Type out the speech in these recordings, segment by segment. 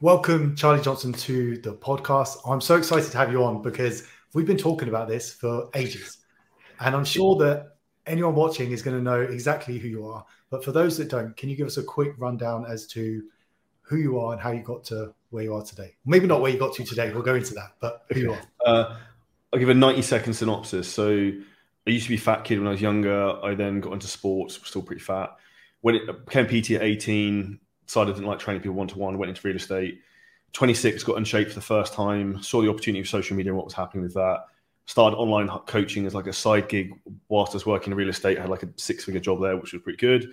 Welcome, Charlie Johnson, to the podcast. I'm so excited to have you on because we've been talking about this for ages. And I'm sure that anyone watching is going to know exactly who you are. But for those that don't, can you give us a quick rundown as to who you are and how you got to where you are today? Maybe not where you got to today. We'll go into that, but who okay. you are. Uh, I'll give a 90 second synopsis. So I used to be a fat kid when I was younger. I then got into sports, still pretty fat. When it became PT at 18, decided I didn't like training people one to one, went into real estate. 26, got in shape for the first time, saw the opportunity of social media and what was happening with that. Started online coaching as like a side gig whilst I was working in real estate. I had like a six figure job there, which was pretty good.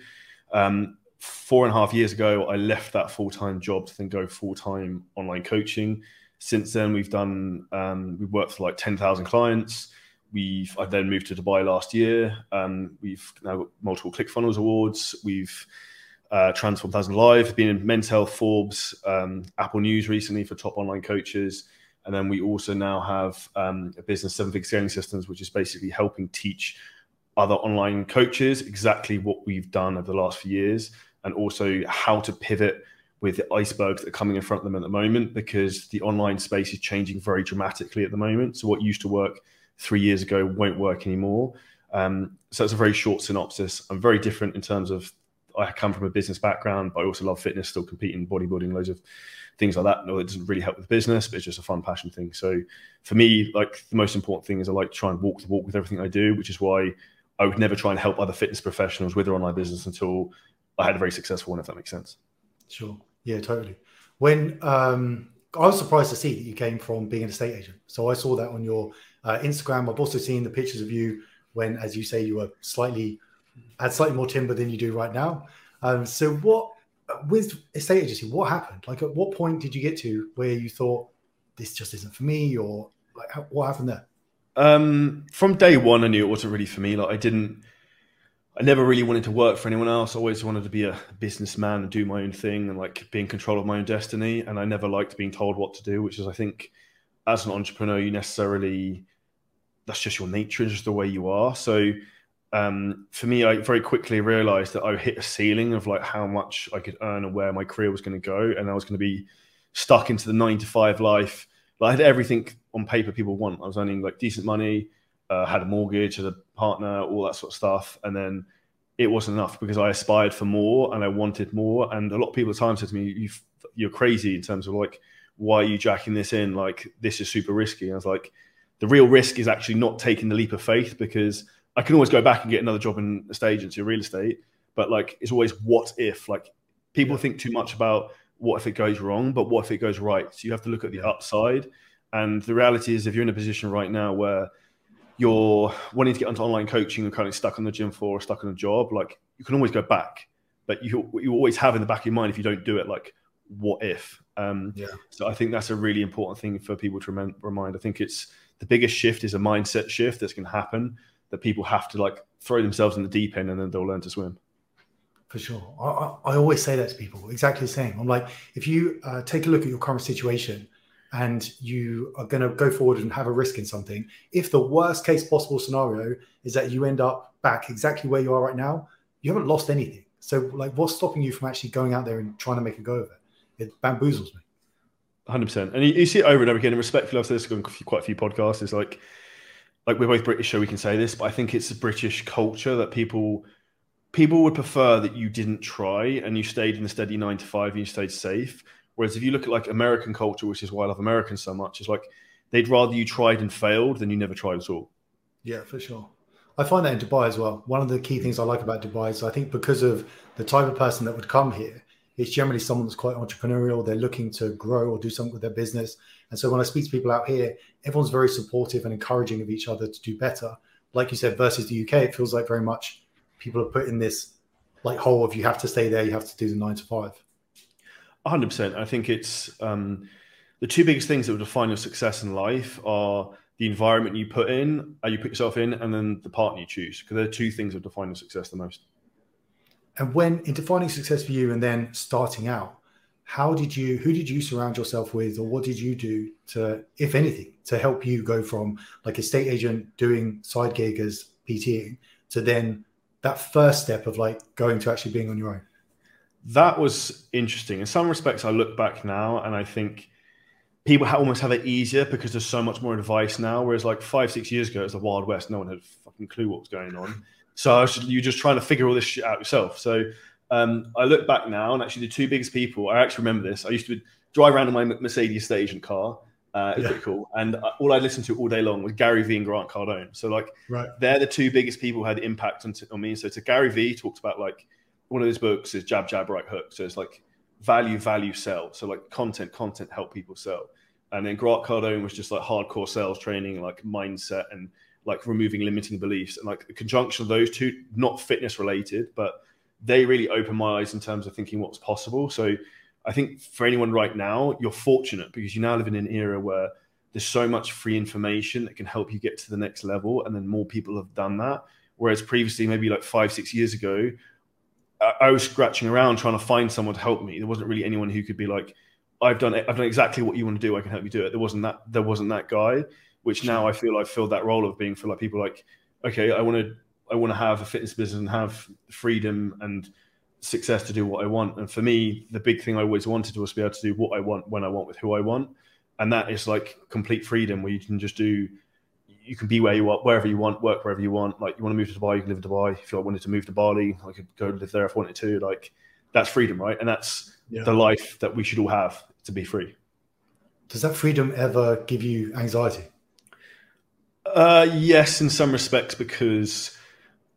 Um, four and a half years ago, I left that full time job to then go full time online coaching. Since then, we've done, um, we've worked for like 10,000 clients. We've, I then moved to Dubai last year. Um, we've now got multiple ClickFunnels awards. We've, uh, 1000 Live, been in Men's Health, Forbes, um, Apple News recently for top online coaches. And then we also now have um, a business, Seven Figure Scaling Systems, which is basically helping teach other online coaches exactly what we've done over the last few years and also how to pivot with the icebergs that are coming in front of them at the moment because the online space is changing very dramatically at the moment. So what used to work three years ago won't work anymore. Um, so it's a very short synopsis. I'm very different in terms of I come from a business background, but I also love fitness, still competing, bodybuilding, loads of things like that. No, it doesn't really help with business, but it's just a fun passion thing. So for me, like the most important thing is I like to try and walk the walk with everything I do, which is why I would never try and help other fitness professionals with their online business until I had a very successful one, if that makes sense. Sure. Yeah, totally. When um, I was surprised to see that you came from being an estate agent. So I saw that on your uh, Instagram. I've also seen the pictures of you when, as you say, you were slightly had slightly more timber than you do right now. Um, so what with estate agency, what happened? Like at what point did you get to where you thought this just isn't for me, or like what happened there? Um, from day one, I knew it wasn't really for me. Like I didn't, I never really wanted to work for anyone else. I always wanted to be a businessman and do my own thing and like be in control of my own destiny. And I never liked being told what to do, which is, I think, as an entrepreneur, you necessarily that's just your nature, just the way you are. So um, for me, I very quickly realized that I hit a ceiling of like how much I could earn and where my career was going to go, and I was going to be stuck into the nine to five life. Like, I had everything on paper people want. I was earning like decent money, uh, had a mortgage, had a partner, all that sort of stuff, and then it wasn't enough because I aspired for more and I wanted more. And a lot of people at times said to me, you "You're crazy in terms of like why are you jacking this in? Like this is super risky." And I was like, the real risk is actually not taking the leap of faith because I can always go back and get another job in a state agency or real estate, but like it's always what if. Like people think too much about what if it goes wrong, but what if it goes right? So you have to look at the upside. And the reality is, if you're in a position right now where you're wanting to get into online coaching and kind of stuck on the gym floor or stuck on a job, like you can always go back, but you you always have in the back of your mind if you don't do it, like what if? Um, yeah. So I think that's a really important thing for people to remind. I think it's the biggest shift is a mindset shift that's going to happen that people have to like throw themselves in the deep end and then they'll learn to swim. For sure. I, I always say that to people, exactly the same. I'm like, if you uh, take a look at your current situation and you are going to go forward and have a risk in something, if the worst case possible scenario is that you end up back exactly where you are right now, you haven't lost anything. So, like, what's stopping you from actually going out there and trying to make a go of it? It bamboozles me. 100%. And you, you see it over and over again. And respectfully, I've said this on quite a few podcasts. It's like, like we're both British, so we can say this, but I think it's a British culture that people people would prefer that you didn't try and you stayed in the steady nine to five and you stayed safe. Whereas if you look at like American culture, which is why I love Americans so much, is like they'd rather you tried and failed than you never tried at all. Yeah, for sure. I find that in Dubai as well. One of the key things I like about Dubai is I think because of the type of person that would come here, it's generally someone that's quite entrepreneurial. They're looking to grow or do something with their business. And so when I speak to people out here, everyone's very supportive and encouraging of each other to do better. Like you said, versus the UK, it feels like very much people are put in this like hole of you have to stay there, you have to do the nine to five. 100%. I think it's um, the two biggest things that will define your success in life are the environment you put in, uh, you put yourself in, and then the partner you choose. Because they're two things that define your success the most. And when in defining success for you and then starting out, how did you who did you surround yourself with or what did you do to if anything to help you go from like a state agent doing side gig as pting to then that first step of like going to actually being on your own that was interesting. In some respects, I look back now and I think people almost have it easier because there's so much more advice now. Whereas like five, six years ago, it was the Wild West. No one had a fucking clue what was going on. So just, you're just trying to figure all this shit out yourself. So um, I look back now and actually the two biggest people, I actually remember this. I used to drive around in my Mercedes station car. Uh, it's yeah. pretty cool. And uh, all I listened to all day long was Gary Vee and Grant Cardone. So like, right. they're the two biggest people who had impact on, on me. So to Gary Vee talks about like one of his books is Jab Jab Right Hook. So it's like value, value, sell. So like content, content, help people sell. And then Grant Cardone was just like hardcore sales training, like mindset and like removing limiting beliefs. And like the conjunction of those two, not fitness related, but they really opened my eyes in terms of thinking what's possible. So I think for anyone right now, you're fortunate because you now live in an era where there's so much free information that can help you get to the next level. And then more people have done that. Whereas previously, maybe like five, six years ago, I was scratching around trying to find someone to help me. There wasn't really anyone who could be like, I've done it. I've done exactly what you want to do. I can help you do it. There wasn't that. There wasn't that guy. Which now I feel I've filled that role of being for like people like, okay, I want to, I want to have a fitness business and have freedom and success to do what I want. And for me, the big thing I always wanted was to be able to do what I want when I want with who I want, and that is like complete freedom where you can just do. You can be where you want, wherever you want, work wherever you want. Like you want to move to Dubai, you can live in Dubai. If you wanted to move to Bali, I could go live there if I wanted to. Like that's freedom, right? And that's yeah. the life that we should all have to be free. Does that freedom ever give you anxiety? Uh, yes, in some respects, because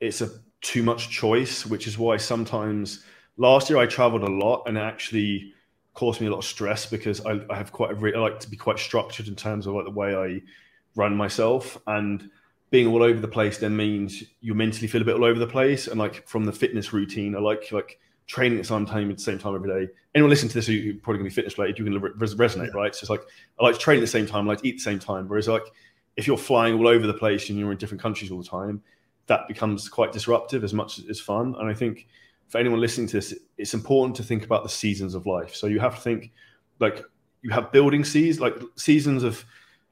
it's a too much choice, which is why sometimes last year I traveled a lot and it actually caused me a lot of stress because I, I have quite a, I like to be quite structured in terms of like the way I run myself and being all over the place then means you mentally feel a bit all over the place and like from the fitness routine I like like training at the same time at the same time every day. Anyone listening to this who probably gonna be fitness related, you can resonate, yeah. right? So it's like I like to train at the same time, I like to eat at the same time. Whereas like if you're flying all over the place and you're in different countries all the time, that becomes quite disruptive as much as fun. And I think for anyone listening to this, it's important to think about the seasons of life. So you have to think like you have building seeds, like seasons of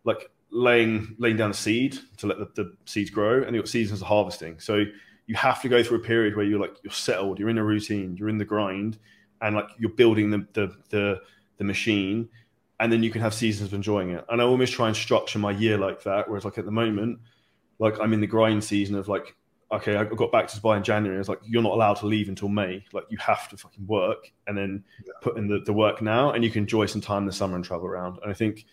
like laying laying down a seed to let the, the seeds grow, and you've got seasons of harvesting. So you have to go through a period where you're like you're settled, you're in a routine, you're in the grind, and like you're building the the the, the machine, and then you can have seasons of enjoying it. And I almost try and structure my year like that. Whereas like at the moment, like I'm in the grind season of like okay, I got back to Dubai in January. It's like you're not allowed to leave until May. Like you have to fucking work and then yeah. put in the, the work now, and you can enjoy some time in the summer and travel around. And I think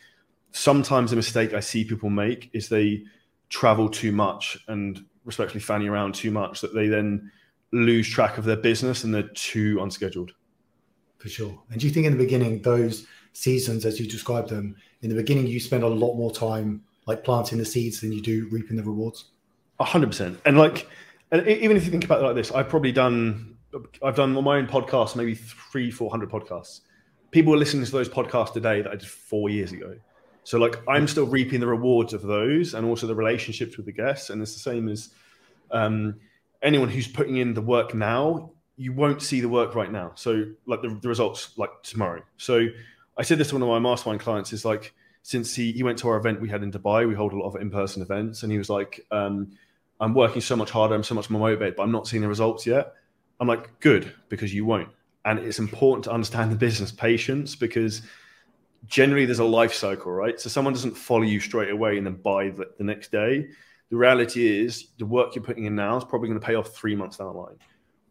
sometimes a mistake I see people make is they travel too much and respectfully fanny around too much that they then lose track of their business and they're too unscheduled. For sure. And do you think in the beginning, those seasons, as you described them, in the beginning, you spend a lot more time like planting the seeds than you do reaping the rewards? A hundred percent. And like, and even if you think about it like this, I've probably done, I've done on my own podcast, maybe three, 400 podcasts. People are listening to those podcasts today that I did four years ago. So like I'm still reaping the rewards of those and also the relationships with the guests. And it's the same as um, anyone who's putting in the work now, you won't see the work right now. So like the, the results like tomorrow. So I said this to one of my mastermind clients is like, since he, he went to our event we had in Dubai, we hold a lot of in-person events. And he was like, um, I'm working so much harder. I'm so much more motivated, but I'm not seeing the results yet. I'm like, good, because you won't. And it's important to understand the business patience because – generally there's a life cycle, right? So someone doesn't follow you straight away and then buy the, the next day. The reality is the work you're putting in now is probably going to pay off three months down the line.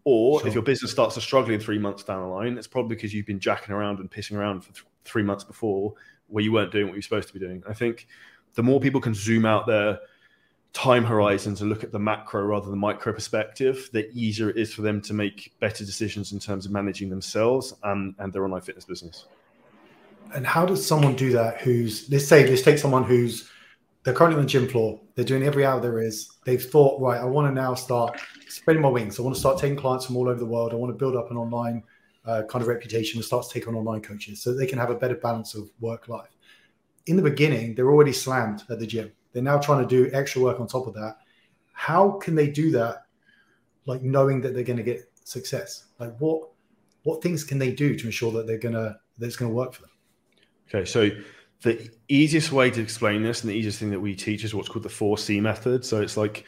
Or sure. if your business starts to struggle in three months down the line, it's probably because you've been jacking around and pissing around for th- three months before where you weren't doing what you're supposed to be doing. I think the more people can zoom out their time horizons and look at the macro rather than micro perspective, the easier it is for them to make better decisions in terms of managing themselves and, and their online fitness business. And how does someone do that who's let's say let's take someone who's they're currently on the gym floor they're doing every hour there is they've thought right i want to now start spreading my wings. I want to start taking clients from all over the world. I want to build up an online uh, kind of reputation and start to take on online coaches so they can have a better balance of work life in the beginning they're already slammed at the gym they're now trying to do extra work on top of that how can they do that like knowing that they're going to get success like what what things can they do to ensure that they're gonna that it's going to work for them Okay, so the easiest way to explain this and the easiest thing that we teach is what's called the 4C method. So it's like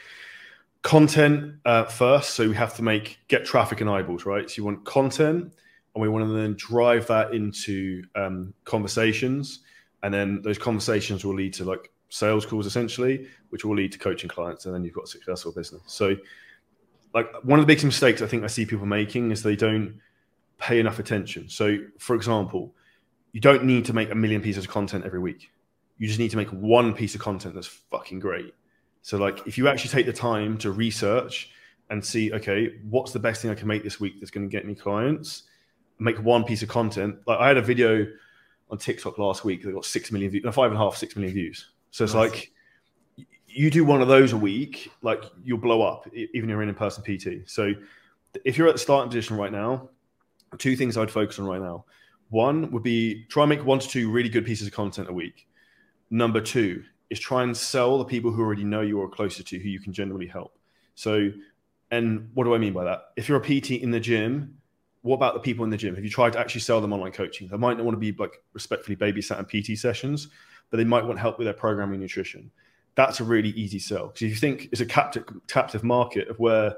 content uh, first. So we have to make get traffic and eyeballs, right? So you want content, and we want to then drive that into um, conversations, and then those conversations will lead to like sales calls essentially, which will lead to coaching clients, and then you've got a successful business. So, like one of the biggest mistakes I think I see people making is they don't pay enough attention. So, for example, you don't need to make a million pieces of content every week. You just need to make one piece of content that's fucking great. So, like, if you actually take the time to research and see, okay, what's the best thing I can make this week that's going to get me clients, make one piece of content. Like, I had a video on TikTok last week that got six million views, five and a half, six million views. So it's nice. like you do one of those a week, like you'll blow up, even if you're in in-person PT. So if you're at the starting position right now, two things I'd focus on right now. One would be try and make one to two really good pieces of content a week. Number two is try and sell the people who already know you or closer to who you can generally help. So, and what do I mean by that? If you're a PT in the gym, what about the people in the gym? Have you tried to actually sell them online coaching? They might not want to be like respectfully babysat and PT sessions, but they might want help with their programming nutrition. That's a really easy sell because if you think it's a captive captive market of where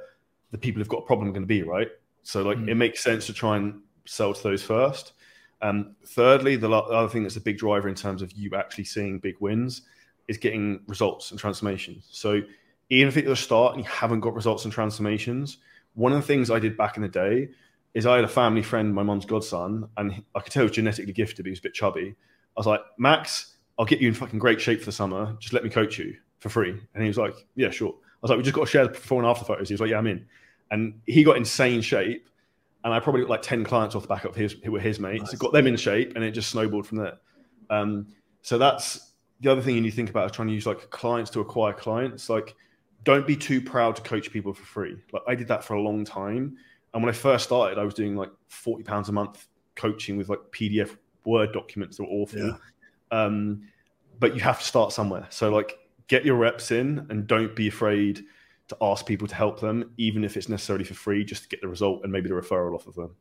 the people who've got a problem are going to be, right? So like mm. it makes sense to try and sell to those first. Um, thirdly, the other thing that's a big driver in terms of you actually seeing big wins is getting results and transformations. So even if at the start and you haven't got results and transformations, one of the things I did back in the day is I had a family friend, my mom's godson, and I could tell he was genetically gifted, but he was a bit chubby. I was like, Max, I'll get you in fucking great shape for the summer. Just let me coach you for free. And he was like, Yeah, sure. I was like, We just got to share the before and after photos. He was like, Yeah, I'm in. And he got insane shape and I probably got like ten clients off the back of his who were his mates. Nice. Got them in shape, and it just snowballed from there. Um, so that's the other thing you need to think about is trying to use like clients to acquire clients. Like, don't be too proud to coach people for free. Like I did that for a long time, and when I first started, I was doing like forty pounds a month coaching with like PDF Word documents that were awful. Yeah. Um, but you have to start somewhere. So like, get your reps in, and don't be afraid to ask people to help them, even if it's necessarily for free, just to get the result and maybe the referral off of them.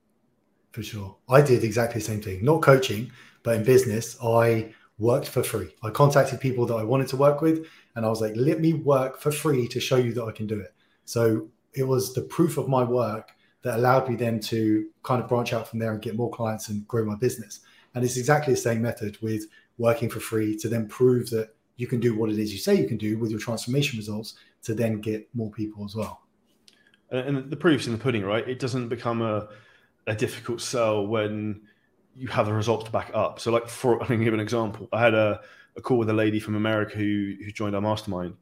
For sure. I did exactly the same thing. Not coaching, but in business, I worked for free. I contacted people that I wanted to work with, and I was like, let me work for free to show you that I can do it. So it was the proof of my work that allowed me then to kind of branch out from there and get more clients and grow my business. And it's exactly the same method with working for free to then prove that you can do what it is you say you can do with your transformation results to then get more people as well. And the proof's in the pudding, right? It doesn't become a, a difficult sell when you have the results to back up. So, like, for I can give an example. I had a, a call with a lady from America who who joined our mastermind,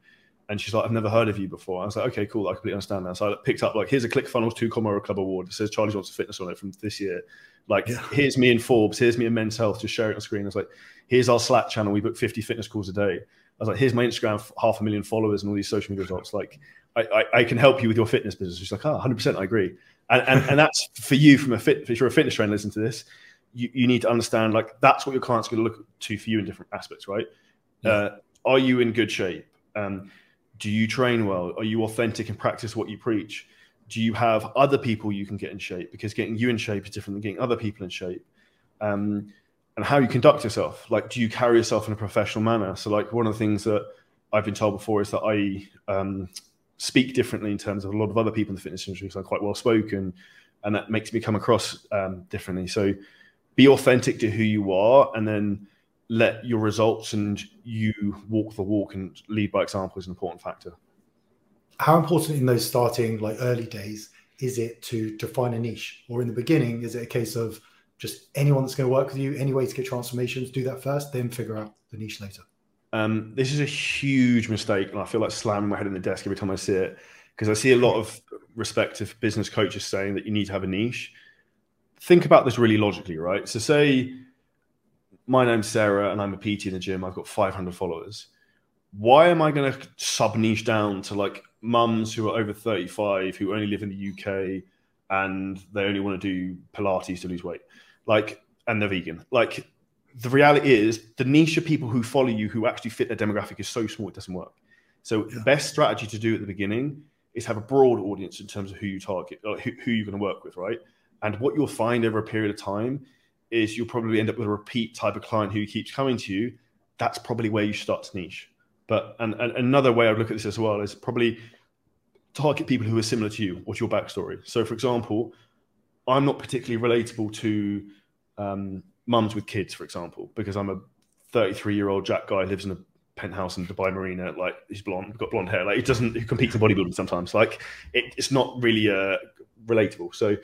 and she's like, "I've never heard of you before." I was like, "Okay, cool. I completely understand that." So I picked up like, "Here's a ClickFunnels Two Comma Club Award. It says Charlie Johnson Fitness on it from this year. Like, yeah. here's me in Forbes. Here's me in Men's Health. Just share it on screen." I was like, "Here's our Slack channel. We book 50 fitness calls a day." I was like, here's my Instagram, half a million followers and all these social media results. Like, I, I, I can help you with your fitness business. She's like, oh, 100%, I agree. And, and, and that's for you from a fit, if you're a fitness trainer, listen to this, you, you need to understand, like, that's what your client's going to look to for you in different aspects, right? Yeah. Uh, are you in good shape? Um, do you train well? Are you authentic and practice what you preach? Do you have other people you can get in shape? Because getting you in shape is different than getting other people in shape. Um, and how you conduct yourself. Like, do you carry yourself in a professional manner? So, like, one of the things that I've been told before is that I um, speak differently in terms of a lot of other people in the fitness industry. So I'm quite well spoken, and that makes me come across um, differently. So, be authentic to who you are, and then let your results and you walk the walk and lead by example is an important factor. How important in those starting like early days is it to define a niche, or in the beginning, is it a case of just anyone that's going to work with you, any way to get transformations, do that first, then figure out the niche later. Um, this is a huge mistake, and I feel like slamming my head in the desk every time I see it because I see a lot of respective business coaches saying that you need to have a niche. Think about this really logically, right? So, say my name's Sarah and I'm a PT in the gym, I've got 500 followers. Why am I going to sub niche down to like mums who are over 35 who only live in the UK and they only want to do Pilates to lose weight? like, and they're vegan. Like, the reality is, the niche of people who follow you who actually fit their demographic is so small it doesn't work. So yeah. the best strategy to do at the beginning is have a broad audience in terms of who you target, or who, who you're going to work with, right? And what you'll find over a period of time is you'll probably end up with a repeat type of client who keeps coming to you. That's probably where you start to niche. But and, and another way I'd look at this as well is probably target people who are similar to you. What's your backstory? So, for example, I'm not particularly relatable to um, mums with kids, for example, because I'm a 33 year old Jack guy lives in a penthouse in Dubai Marina. Like he's blonde, got blonde hair. Like he doesn't he competes in bodybuilding sometimes. Like it, it's not really uh, relatable. So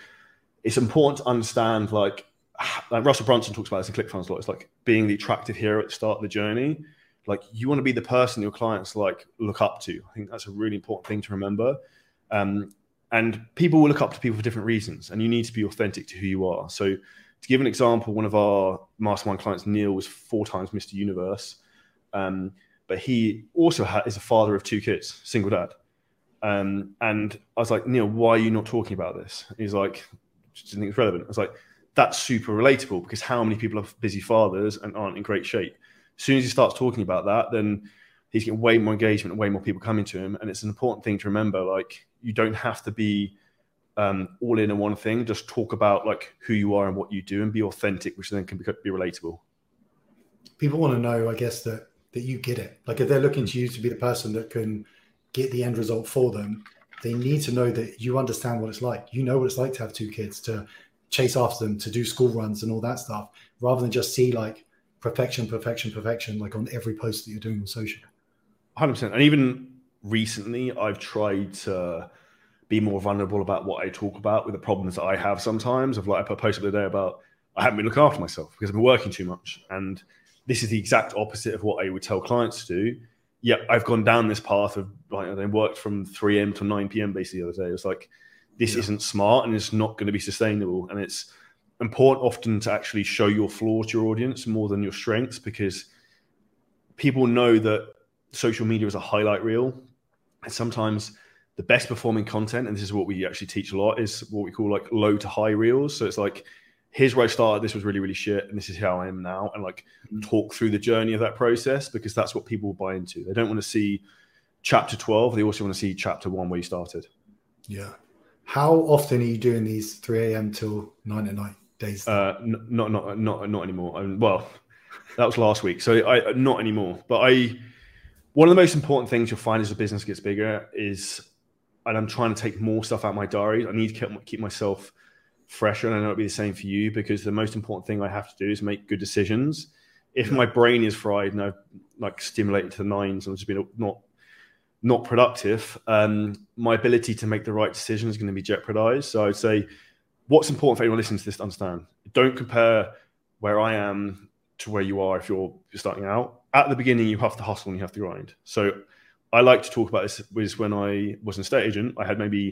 it's important to understand like like Russell Brunson talks about this in ClickFunnels a lot. It's like being the attractive hero at the start of the journey. Like you want to be the person your clients like look up to. I think that's a really important thing to remember. Um, and people will look up to people for different reasons, and you need to be authentic to who you are. So, to give an example, one of our mastermind clients, Neil, was four times Mr. Universe, um, but he also ha- is a father of two kids, single dad. Um, and I was like, Neil, why are you not talking about this? He's like, just didn't think it's relevant. I was like, that's super relatable because how many people are busy fathers and aren't in great shape? As soon as he starts talking about that, then he's getting way more engagement and way more people coming to him. And it's an important thing to remember. Like, you don't have to be um, all in on one thing. Just talk about like who you are and what you do, and be authentic, which then can be, be relatable. People want to know, I guess, that that you get it. Like, if they're looking to you to be the person that can get the end result for them, they need to know that you understand what it's like. You know what it's like to have two kids, to chase after them, to do school runs and all that stuff, rather than just see like perfection, perfection, perfection, like on every post that you're doing on social. 100%. And even recently, I've tried to be more vulnerable about what I talk about with the problems that I have sometimes. Of like, I put a post up the day about I haven't been looking after myself because I've been working too much. And this is the exact opposite of what I would tell clients to do. Yeah, I've gone down this path of like, I worked from 3 a.m. to 9 p.m. basically the other day. It was like, this yeah. isn't smart and it's not going to be sustainable. And it's important often to actually show your flaws to your audience more than your strengths because people know that social media is a highlight reel. And sometimes the best performing content, and this is what we actually teach a lot, is what we call like low to high reels. So it's like, here's where I started, this was really, really shit, and this is how I am now. And like mm-hmm. talk through the journey of that process because that's what people buy into. They don't want to see chapter 12, they also want to see chapter one where you started. Yeah. How often are you doing these 3 a.m. till 9 at night days? Uh, not, not, not, not anymore. I mean, well, that was last week. So I, not anymore. But I, one of the most important things you'll find as the business gets bigger is, and I'm trying to take more stuff out of my diary. I need to keep, keep myself fresher. And I know it'll be the same for you because the most important thing I have to do is make good decisions. If my brain is fried and I've like stimulated to the nines and I've just been not not productive, um, my ability to make the right decision is going to be jeopardized. So I'd say what's important for anyone listening to this to understand don't compare where I am to where you are if you're, you're starting out. At the beginning, you have to hustle and you have to grind. So I like to talk about this was when I was an estate agent. I had maybe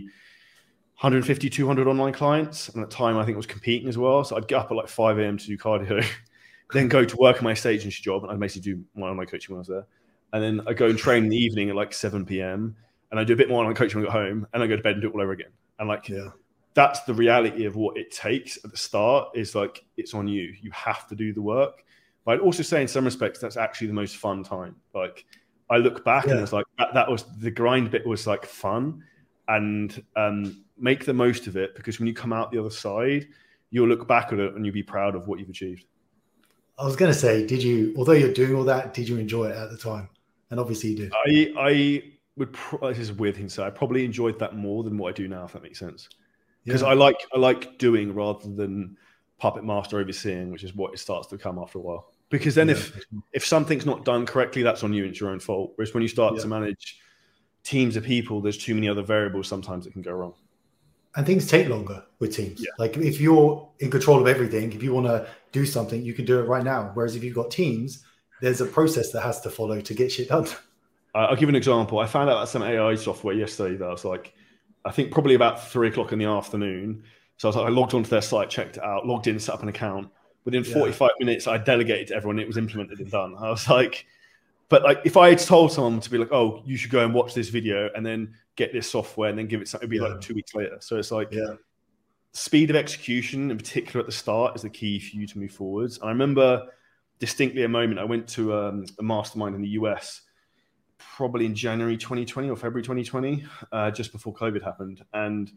150, 200 online clients. And at the time, I think I was competing as well. So I'd get up at like 5 a.m. to do cardio, then go to work in my estate agency job. And I'd basically do my online coaching when I was there and then I go and train in the evening at like 7 p.m. and I do a bit more on coaching when I get home and I go to bed and do it all over again. And like, yeah. that's the reality of what it takes at the start is like, it's on you. You have to do the work. But I'd also say in some respects, that's actually the most fun time. Like I look back yeah. and it's like, that, that, was the grind bit was like fun and um, make the most of it because when you come out the other side, you'll look back at it and you'll be proud of what you've achieved. I was going to say, did you, although you're doing all that, did you enjoy it at the time? And obviously you did. I I would. Pro- this is a weird thing to say. I probably enjoyed that more than what I do now, if that makes sense. Because yeah. I like I like doing rather than puppet master overseeing, which is what it starts to come after a while. Because then yeah. if if something's not done correctly, that's on you. It's your own fault. Whereas when you start yeah. to manage teams of people, there's too many other variables sometimes that can go wrong. And things take longer with teams. Yeah. Like if you're in control of everything, if you want to do something, you can do it right now. Whereas if you've got teams, there's a process that has to follow to get shit done. I'll give an example. I found out about some AI software yesterday that I was like, I think probably about three o'clock in the afternoon. So I was like, I logged onto their site, checked it out, logged in, set up an account. Within 45 yeah. minutes, I delegated to everyone. It was implemented and done. I was like, but like, if I had told someone to be like, oh, you should go and watch this video and then get this software and then give it something, it'd be yeah. like two weeks later. So it's like, yeah. speed of execution, in particular at the start, is the key for you to move forwards. And I remember distinctly a moment. I went to um, a mastermind in the US probably in January 2020 or February 2020, uh, just before COVID happened. And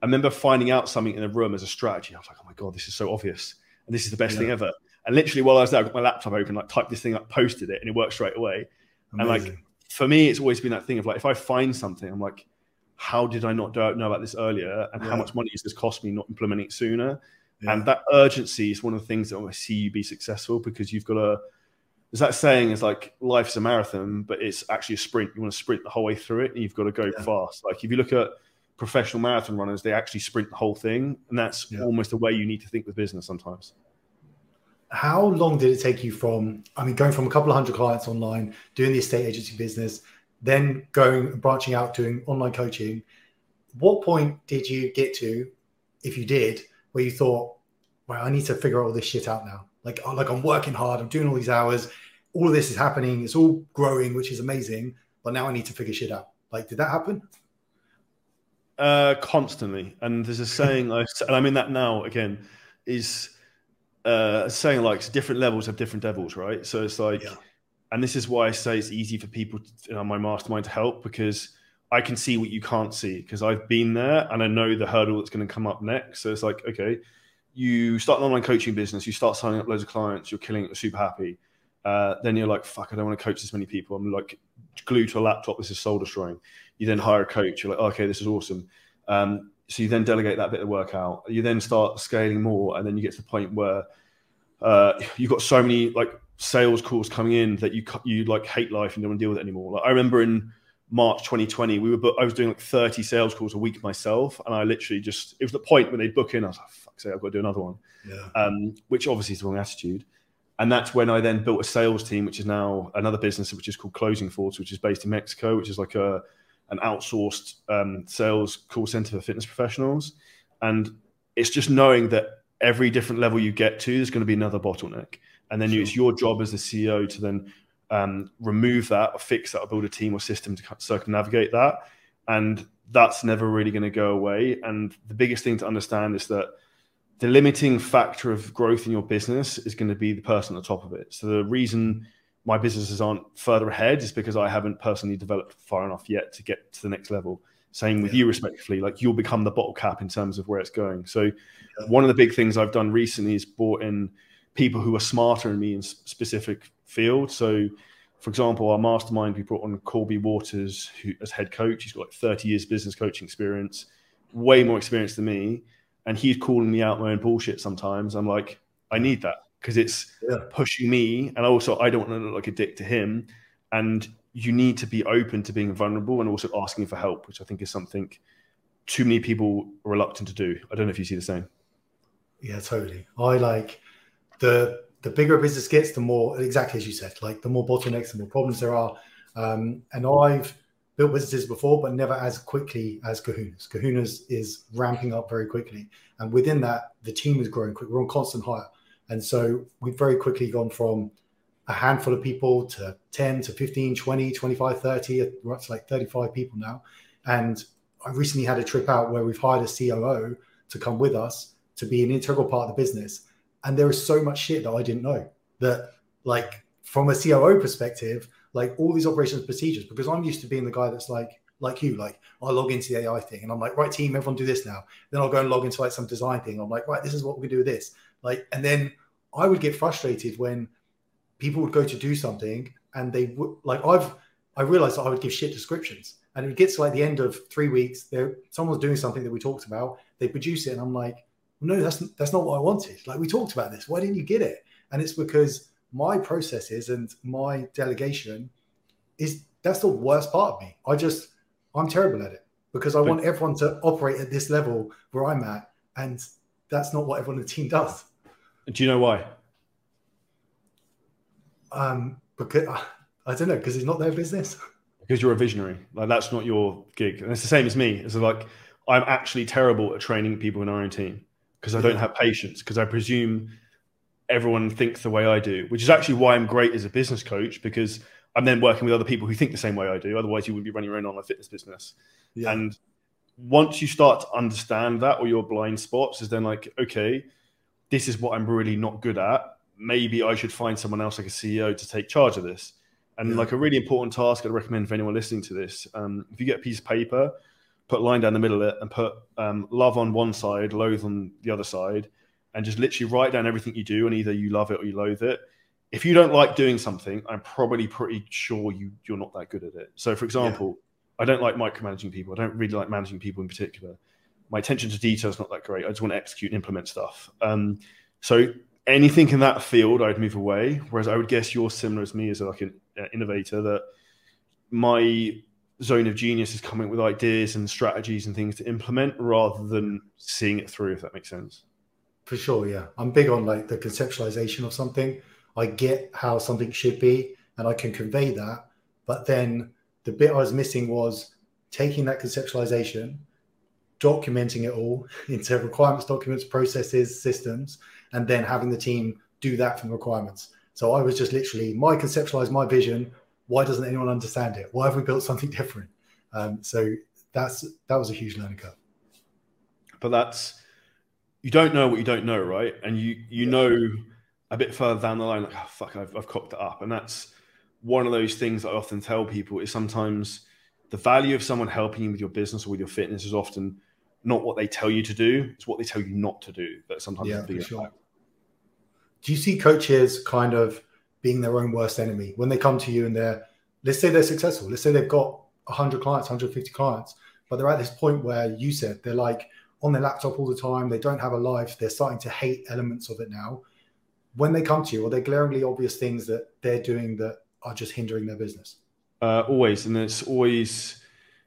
I remember finding out something in a room as a strategy. I was like, oh my God, this is so obvious. And this is the best yeah. thing ever. And literally while I was there, I got my laptop open, like typed this thing up, posted it, and it worked straight away. Amazing. And like for me, it's always been that thing of like, if I find something, I'm like, how did I not know about this earlier? And yeah. how much money has this cost me not implementing it sooner? Yeah. And that urgency is one of the things that I see you be successful because you've got to. There's that saying is like life's a marathon, but it's actually a sprint. You want to sprint the whole way through it, and you've got to go yeah. fast. Like if you look at professional marathon runners, they actually sprint the whole thing, and that's yeah. almost the way you need to think with business sometimes. How long did it take you from? I mean, going from a couple of hundred clients online, doing the estate agency business, then going branching out doing online coaching. What point did you get to, if you did, where you thought, "Well, I need to figure all this shit out now"? Like, oh, like I'm working hard, I'm doing all these hours, all of this is happening, it's all growing, which is amazing, but now I need to figure shit out. Like, did that happen? Uh, constantly, and there's a saying, I, and I'm in that now again, is uh, saying like different levels have different devils, right? So it's like. Yeah and this is why I say it's easy for people on uh, my mastermind to help because I can see what you can't see because I've been there and I know the hurdle that's going to come up next. So it's like, okay, you start an online coaching business, you start signing up loads of clients, you're killing it, you're super happy. Uh, then you're like, fuck, I don't want to coach this many people. I'm like glued to a laptop. This is soul destroying. You then hire a coach. You're like, okay, this is awesome. Um, so you then delegate that bit of work out. You then start scaling more, and then you get to the point where uh, you've got so many like sales calls coming in that you you like hate life and don't want to deal with it anymore. Like I remember in March 2020, we were I was doing like 30 sales calls a week myself, and I literally just it was the point when they book in, I was like, "Fuck, say I've got to do another one," yeah. um, which obviously is the wrong attitude. And that's when I then built a sales team, which is now another business, which is called Closing Force, which is based in Mexico, which is like a an outsourced um, sales call center for fitness professionals. And it's just knowing that every different level you get to, there's going to be another bottleneck and then sure. it's your job as the CEO to then um, remove that or fix that or build a team or system to circumnavigate that. And that's never really going to go away. And the biggest thing to understand is that the limiting factor of growth in your business is going to be the person at the top of it. So the reason my businesses aren't further ahead is because I haven't personally developed far enough yet to get to the next level. Same with yeah. you, respectively. Like you'll become the bottle cap in terms of where it's going. So, yeah. one of the big things I've done recently is brought in people who are smarter than me in specific fields. So, for example, our mastermind, we brought on Corby Waters who, as head coach. He's got like 30 years business coaching experience, way more experience than me. And he's calling me out my own bullshit sometimes. I'm like, I need that because it's yeah. pushing me. And also, I don't want to look like a dick to him. And you need to be open to being vulnerable and also asking for help, which I think is something too many people are reluctant to do. I don't know if you see the same. Yeah, totally. I like the the bigger a business gets, the more exactly as you said, like the more bottlenecks, the more problems there are. Um, and I've built businesses before, but never as quickly as Kahunas. Kahunas is ramping up very quickly, and within that, the team is growing quick. We're on constant hire, and so we've very quickly gone from a handful of people to 10 to 15 20 25 30 we're up to like 35 people now and i recently had a trip out where we've hired a coo to come with us to be an integral part of the business and there is so much shit that I didn't know that, like, from a COO perspective, like all these operations procedures, because I'm used to being the guy that's like, like you, like I log into the AI thing and I'm like, right, team, everyone do this now. Then I'll go and log into like some design thing. I'm like, right, this is what we do with this. Like, and then I would get frustrated when people would go to do something and they would like I've I realized that I would give shit descriptions. And it gets to like the end of three weeks, there someone's doing something that we talked about, they produce it, and I'm like, no, that's that's not what I wanted. Like we talked about this. Why didn't you get it? And it's because my processes and my delegation is that's the worst part of me. I just I'm terrible at it because I but, want everyone to operate at this level where I'm at, and that's not what everyone in the team does. Do you know why? Um, because I don't know because it's not their business. Because you're a visionary, like that's not your gig, and it's the same as me. It's like I'm actually terrible at training people in our own team because I don't have patience because I presume everyone thinks the way I do, which is actually why I'm great as a business coach because I'm then working with other people who think the same way I do. Otherwise, you wouldn't be running your own online fitness business. Yeah. And once you start to understand that or your blind spots, is then like, okay, this is what I'm really not good at. Maybe I should find someone else like a CEO to take charge of this. And yeah. like a really important task I'd recommend for anyone listening to this, um, if you get a piece of paper put line down the middle of it and put um, love on one side, loathe on the other side, and just literally write down everything you do, and either you love it or you loathe it. If you don't like doing something, I'm probably pretty sure you you're not that good at it. So, for example, yeah. I don't like micromanaging people. I don't really like managing people in particular. My attention to detail is not that great. I just want to execute and implement stuff. Um, so anything in that field, I'd move away. Whereas I would guess you're similar as me as like an uh, innovator that my zone of genius is coming with ideas and strategies and things to implement rather than seeing it through, if that makes sense. For sure, yeah. I'm big on like the conceptualization of something. I get how something should be and I can convey that. But then the bit I was missing was taking that conceptualization, documenting it all into requirements documents, processes, systems, and then having the team do that from requirements. So I was just literally my conceptualize my vision. Why doesn't anyone understand it? Why have we built something different? Um, so that's that was a huge learning curve. But that's you don't know what you don't know, right? And you you yeah. know a bit further down the line, like oh, fuck, I've, I've cocked it up, and that's one of those things that I often tell people is sometimes the value of someone helping you with your business or with your fitness is often not what they tell you to do; it's what they tell you not to do. That sometimes yeah, for sure. Do you see coaches kind of being their own worst enemy when they come to you and they're, let's say they're successful, let's say they've got 100 clients, 150 clients, but they're at this point where you said they're like on their laptop all the time, they don't have a life, they're starting to hate elements of it now. When they come to you, are there glaringly obvious things that they're doing that are just hindering their business? Uh, always, and it's always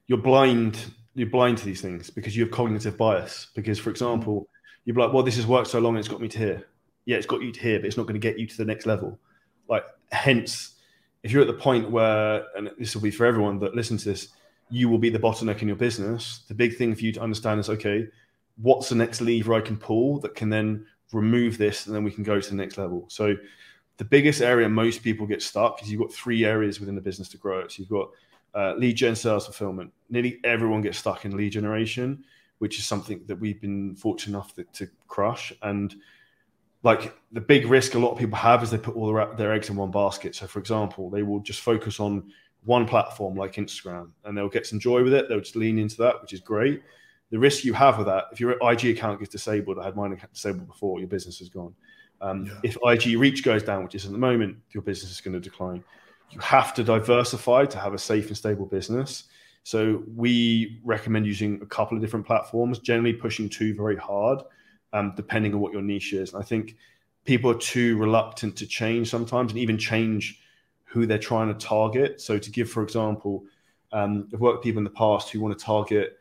you're blind. You're blind to these things because you have cognitive bias. Because, for example, you're like, "Well, this has worked so long, it's got me to here." Yeah, it's got you to here, but it's not going to get you to the next level. Like, hence, if you're at the point where, and this will be for everyone that listens to this, you will be the bottleneck in your business. The big thing for you to understand is, okay, what's the next lever I can pull that can then remove this, and then we can go to the next level. So the biggest area most people get stuck is you've got three areas within the business to grow. So you've got uh, lead gen sales fulfillment. Nearly everyone gets stuck in lead generation, which is something that we've been fortunate enough to, to crush. And like the big risk a lot of people have is they put all their, their eggs in one basket. So, for example, they will just focus on one platform like Instagram and they'll get some joy with it. They'll just lean into that, which is great. The risk you have with that, if your IG account gets disabled, I had mine disabled before, your business is gone. Um, yeah. If IG reach goes down, which is at the moment, your business is going to decline. You have to diversify to have a safe and stable business. So we recommend using a couple of different platforms, generally pushing two very hard, um, depending on what your niche is. And I think people are too reluctant to change sometimes, and even change who they're trying to target. So to give, for example, um, I've worked with people in the past who want to target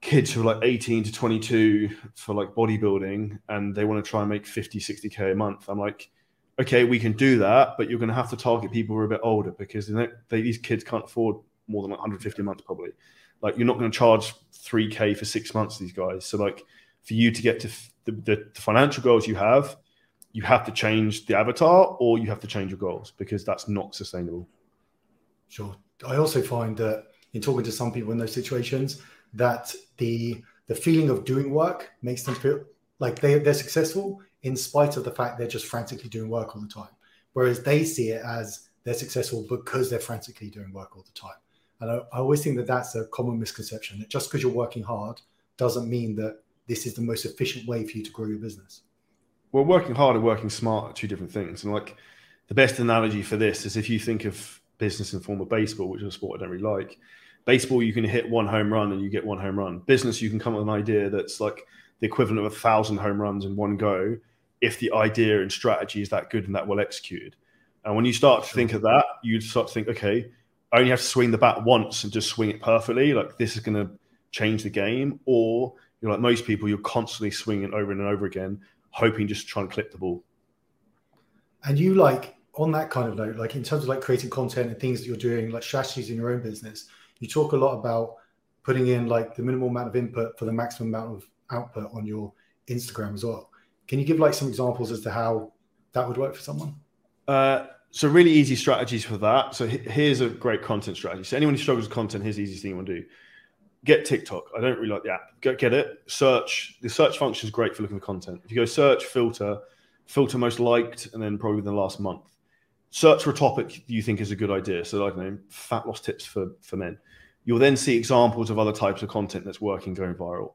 kids who are like 18 to 22 for like bodybuilding and they want to try and make 50 60k a month i'm like okay we can do that but you're going to have to target people who are a bit older because they, they, these kids can't afford more than like 150 a month probably like you're not going to charge 3k for six months these guys so like for you to get to the, the, financial goals you have you have to change the avatar or you have to change your goals because that's not sustainable sure i also find that in talking to some people in those situations that the the feeling of doing work makes them feel like they, they're successful in spite of the fact they're just frantically doing work all the time. Whereas they see it as they're successful because they're frantically doing work all the time. And I, I always think that that's a common misconception that just because you're working hard doesn't mean that this is the most efficient way for you to grow your business. Well, working hard and working smart are two different things. And like the best analogy for this is if you think of business in form of baseball, which is a sport I don't really like, Baseball, you can hit one home run and you get one home run. Business, you can come up with an idea that's like the equivalent of a thousand home runs in one go if the idea and strategy is that good and that well executed. And when you start to think of that, you start to think, okay, I only have to swing the bat once and just swing it perfectly. Like this is going to change the game. Or you're like most people, you're constantly swinging over and over again, hoping just to try and clip the ball. And you like on that kind of note, like in terms of like creating content and things that you're doing, like strategies in your own business, you talk a lot about putting in like the minimal amount of input for the maximum amount of output on your Instagram as well. Can you give like some examples as to how that would work for someone? Uh, so really easy strategies for that. So here's a great content strategy. So anyone who struggles with content, here's the easiest thing you want to do. Get TikTok. I don't really like the app. Go get it. Search. The search function is great for looking for content. If you go search, filter, filter most liked, and then probably within the last month. Search for a topic you think is a good idea. So I don't know, fat loss tips for for men You'll then see examples of other types of content that's working, going viral.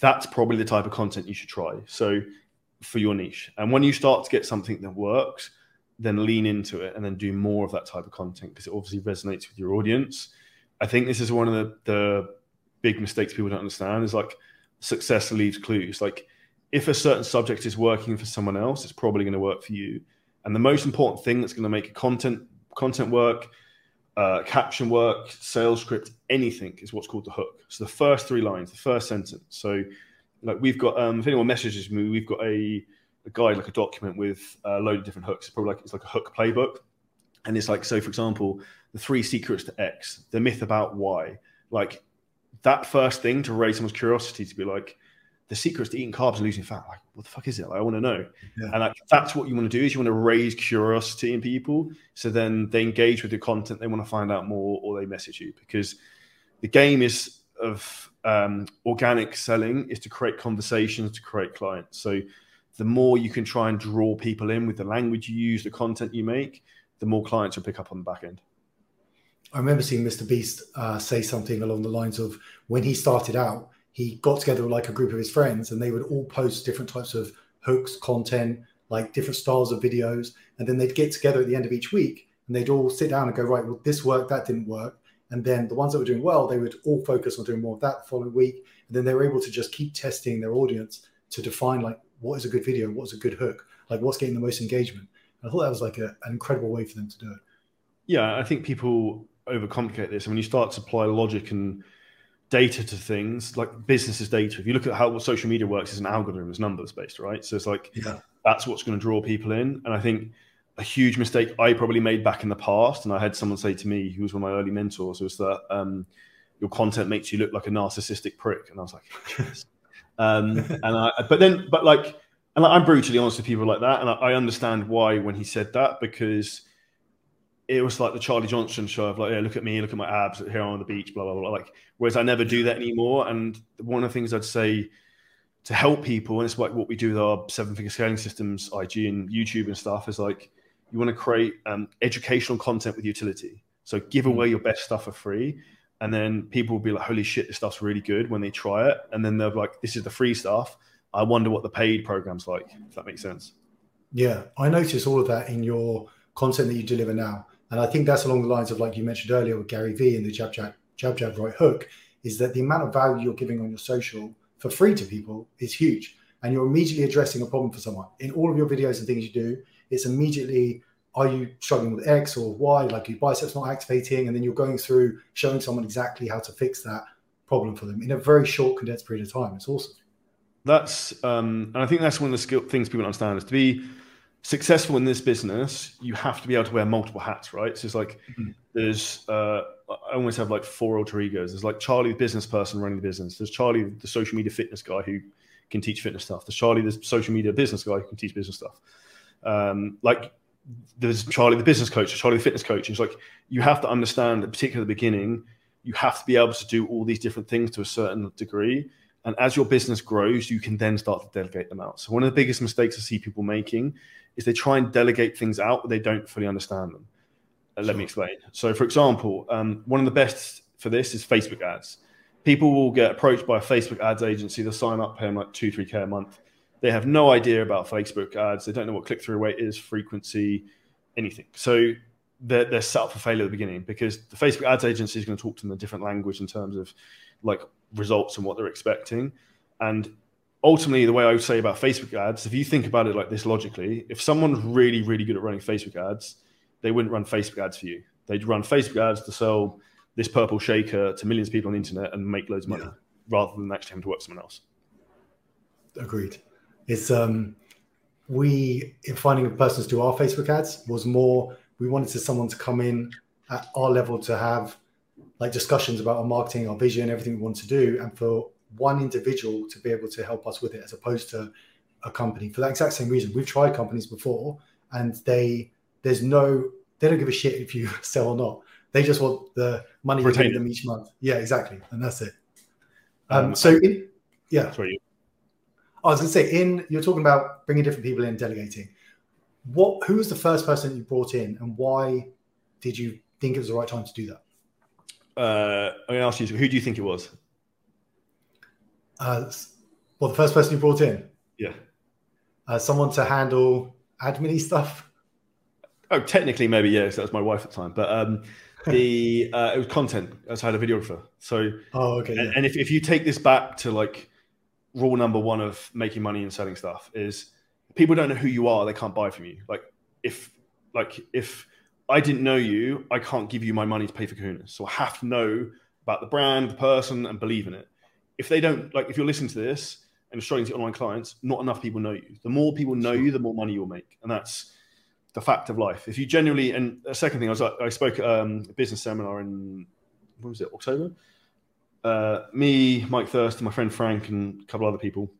That's probably the type of content you should try. So for your niche. And when you start to get something that works, then lean into it and then do more of that type of content because it obviously resonates with your audience. I think this is one of the, the big mistakes people don't understand is like success leaves clues. Like if a certain subject is working for someone else, it's probably going to work for you. And the most important thing that's going to make content content work, uh, caption work, sales script, anything is what's called the hook. So the first three lines, the first sentence. So like we've got, um, if anyone messages me, we've got a, a guide, like a document with a load of different hooks. It's probably like it's like a hook playbook, and it's like so. For example, the three secrets to X, the myth about Y. Like that first thing to raise someone's curiosity to be like, the secrets to eating carbs and losing fat. Like, what the fuck is it? Like, I want to know. Yeah. And like, that's what you want to do is you want to raise curiosity in people. So then they engage with your content. They want to find out more or they message you because the game is of um, organic selling is to create conversations, to create clients. So the more you can try and draw people in with the language you use, the content you make, the more clients will pick up on the back end. I remember seeing Mr. Beast uh, say something along the lines of when he started out, he got together like a group of his friends and they would all post different types of hooks, content, like different styles of videos. And then they'd get together at the end of each week and they'd all sit down and go, right, well, this worked, that didn't work. And then the ones that were doing well, they would all focus on doing more of that the following week. And then they were able to just keep testing their audience to define like what is a good video, what's a good hook, like what's getting the most engagement. And I thought that was like a, an incredible way for them to do it. Yeah, I think people overcomplicate this. And when you start to apply logic and data to things like businesses data if you look at how what social media works is an algorithm it's numbers based right so it's like yeah. that's what's going to draw people in and i think a huge mistake i probably made back in the past and i had someone say to me who was one of my early mentors was that um, your content makes you look like a narcissistic prick and i was like yes. um, and i but then but like and i'm brutally honest with people like that and I, I understand why when he said that because it was like the Charlie Johnson show of like, yeah, look at me, look at my abs here on the beach, blah blah blah. Like, whereas I never do that anymore. And one of the things I'd say to help people, and it's like what we do with our seven figure scaling systems, IG and YouTube and stuff, is like you want to create um, educational content with utility. So give away your best stuff for free, and then people will be like, "Holy shit, this stuff's really good!" when they try it, and then they're like, "This is the free stuff." I wonder what the paid program's like. If that makes sense. Yeah, I notice all of that in your content that you deliver now. And I think that's along the lines of like you mentioned earlier with Gary Vee and the jab jab jab jab right hook, is that the amount of value you're giving on your social for free to people is huge. And you're immediately addressing a problem for someone. In all of your videos and things you do, it's immediately are you struggling with X or Y, like your biceps not activating, and then you're going through showing someone exactly how to fix that problem for them in a very short, condensed period of time. It's awesome. That's um, and I think that's one of the skill, things people understand is to be successful in this business, you have to be able to wear multiple hats, right? So it's like mm-hmm. there's uh, I almost have like four alter egos. There's like Charlie, the business person running the business. There's Charlie, the social media fitness guy who can teach fitness stuff. There's Charlie, the social media business guy who can teach business stuff. Um, like there's Charlie, the business coach, Charlie, the fitness coach. It's like you have to understand, that particularly at the beginning, you have to be able to do all these different things to a certain degree. And as your business grows, you can then start to delegate them out. So one of the biggest mistakes I see people making is they try and delegate things out, but they don't fully understand them. Uh, let me explain. So, for example, um, one of the best for this is Facebook ads. People will get approached by a Facebook ads agency. They'll sign up, pay them like two, three k a month. They have no idea about Facebook ads. They don't know what click through rate is, frequency, anything. So they're, they're set up for failure at the beginning because the Facebook ads agency is going to talk to them in a different language in terms of like results and what they're expecting. And ultimately the way I would say about Facebook ads, if you think about it like this logically, if someone's really, really good at running Facebook ads, they wouldn't run Facebook ads for you. They'd run Facebook ads to sell this purple shaker to millions of people on the internet and make loads of money yeah. rather than actually having to work for someone else. Agreed. It's um we in finding a person to do our Facebook ads was more we wanted to someone to come in at our level to have like discussions about our marketing, our vision, everything we want to do, and for one individual to be able to help us with it as opposed to a company for that exact same reason. We've tried companies before and they there's no they don't give a shit if you sell or not. They just want the money you pay them each month. Yeah, exactly. And that's it. Um, um so in, yeah. Sorry. I was gonna say in you're talking about bringing different people in, delegating. What who was the first person you brought in and why did you think it was the right time to do that? Uh, I'm gonna ask you, who do you think it was? Uh, well, the first person you brought in? Yeah. Uh, someone to handle admin stuff? Oh, technically, maybe yes. That was my wife at the time, but um, the uh, it was content. I had a videographer. So, oh, okay. And, yeah. and if, if you take this back to like rule number one of making money and selling stuff is people don't know who you are, they can't buy from you. Like if like if I didn't know you, I can't give you my money to pay for kahunas. So I have to know about the brand, the person, and believe in it. If they don't like, if you're listening to this and you're struggling to online clients, not enough people know you. The more people know you, the more money you'll make, and that's the fact of life. If you genuinely, and a second thing, I was I spoke at um, a business seminar in what was it October. Uh, me, Mike Thurston, my friend Frank, and a couple other people.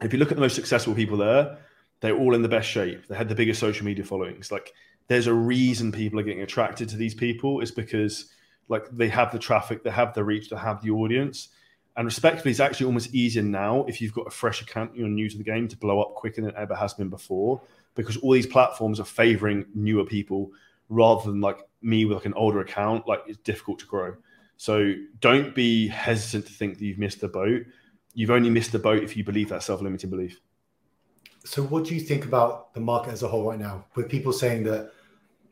If you look at the most successful people there, they're all in the best shape. They had the biggest social media followings. Like, there's a reason people are getting attracted to these people. Is because like they have the traffic, they have the reach, they have the audience. And respectfully, it's actually almost easier now if you've got a fresh account, you're new to the game, to blow up quicker than it ever has been before, because all these platforms are favoring newer people rather than like me with like an older account. Like it's difficult to grow. So don't be hesitant to think that you've missed the boat. You've only missed the boat if you believe that self-limiting belief. So what do you think about the market as a whole right now? With people saying that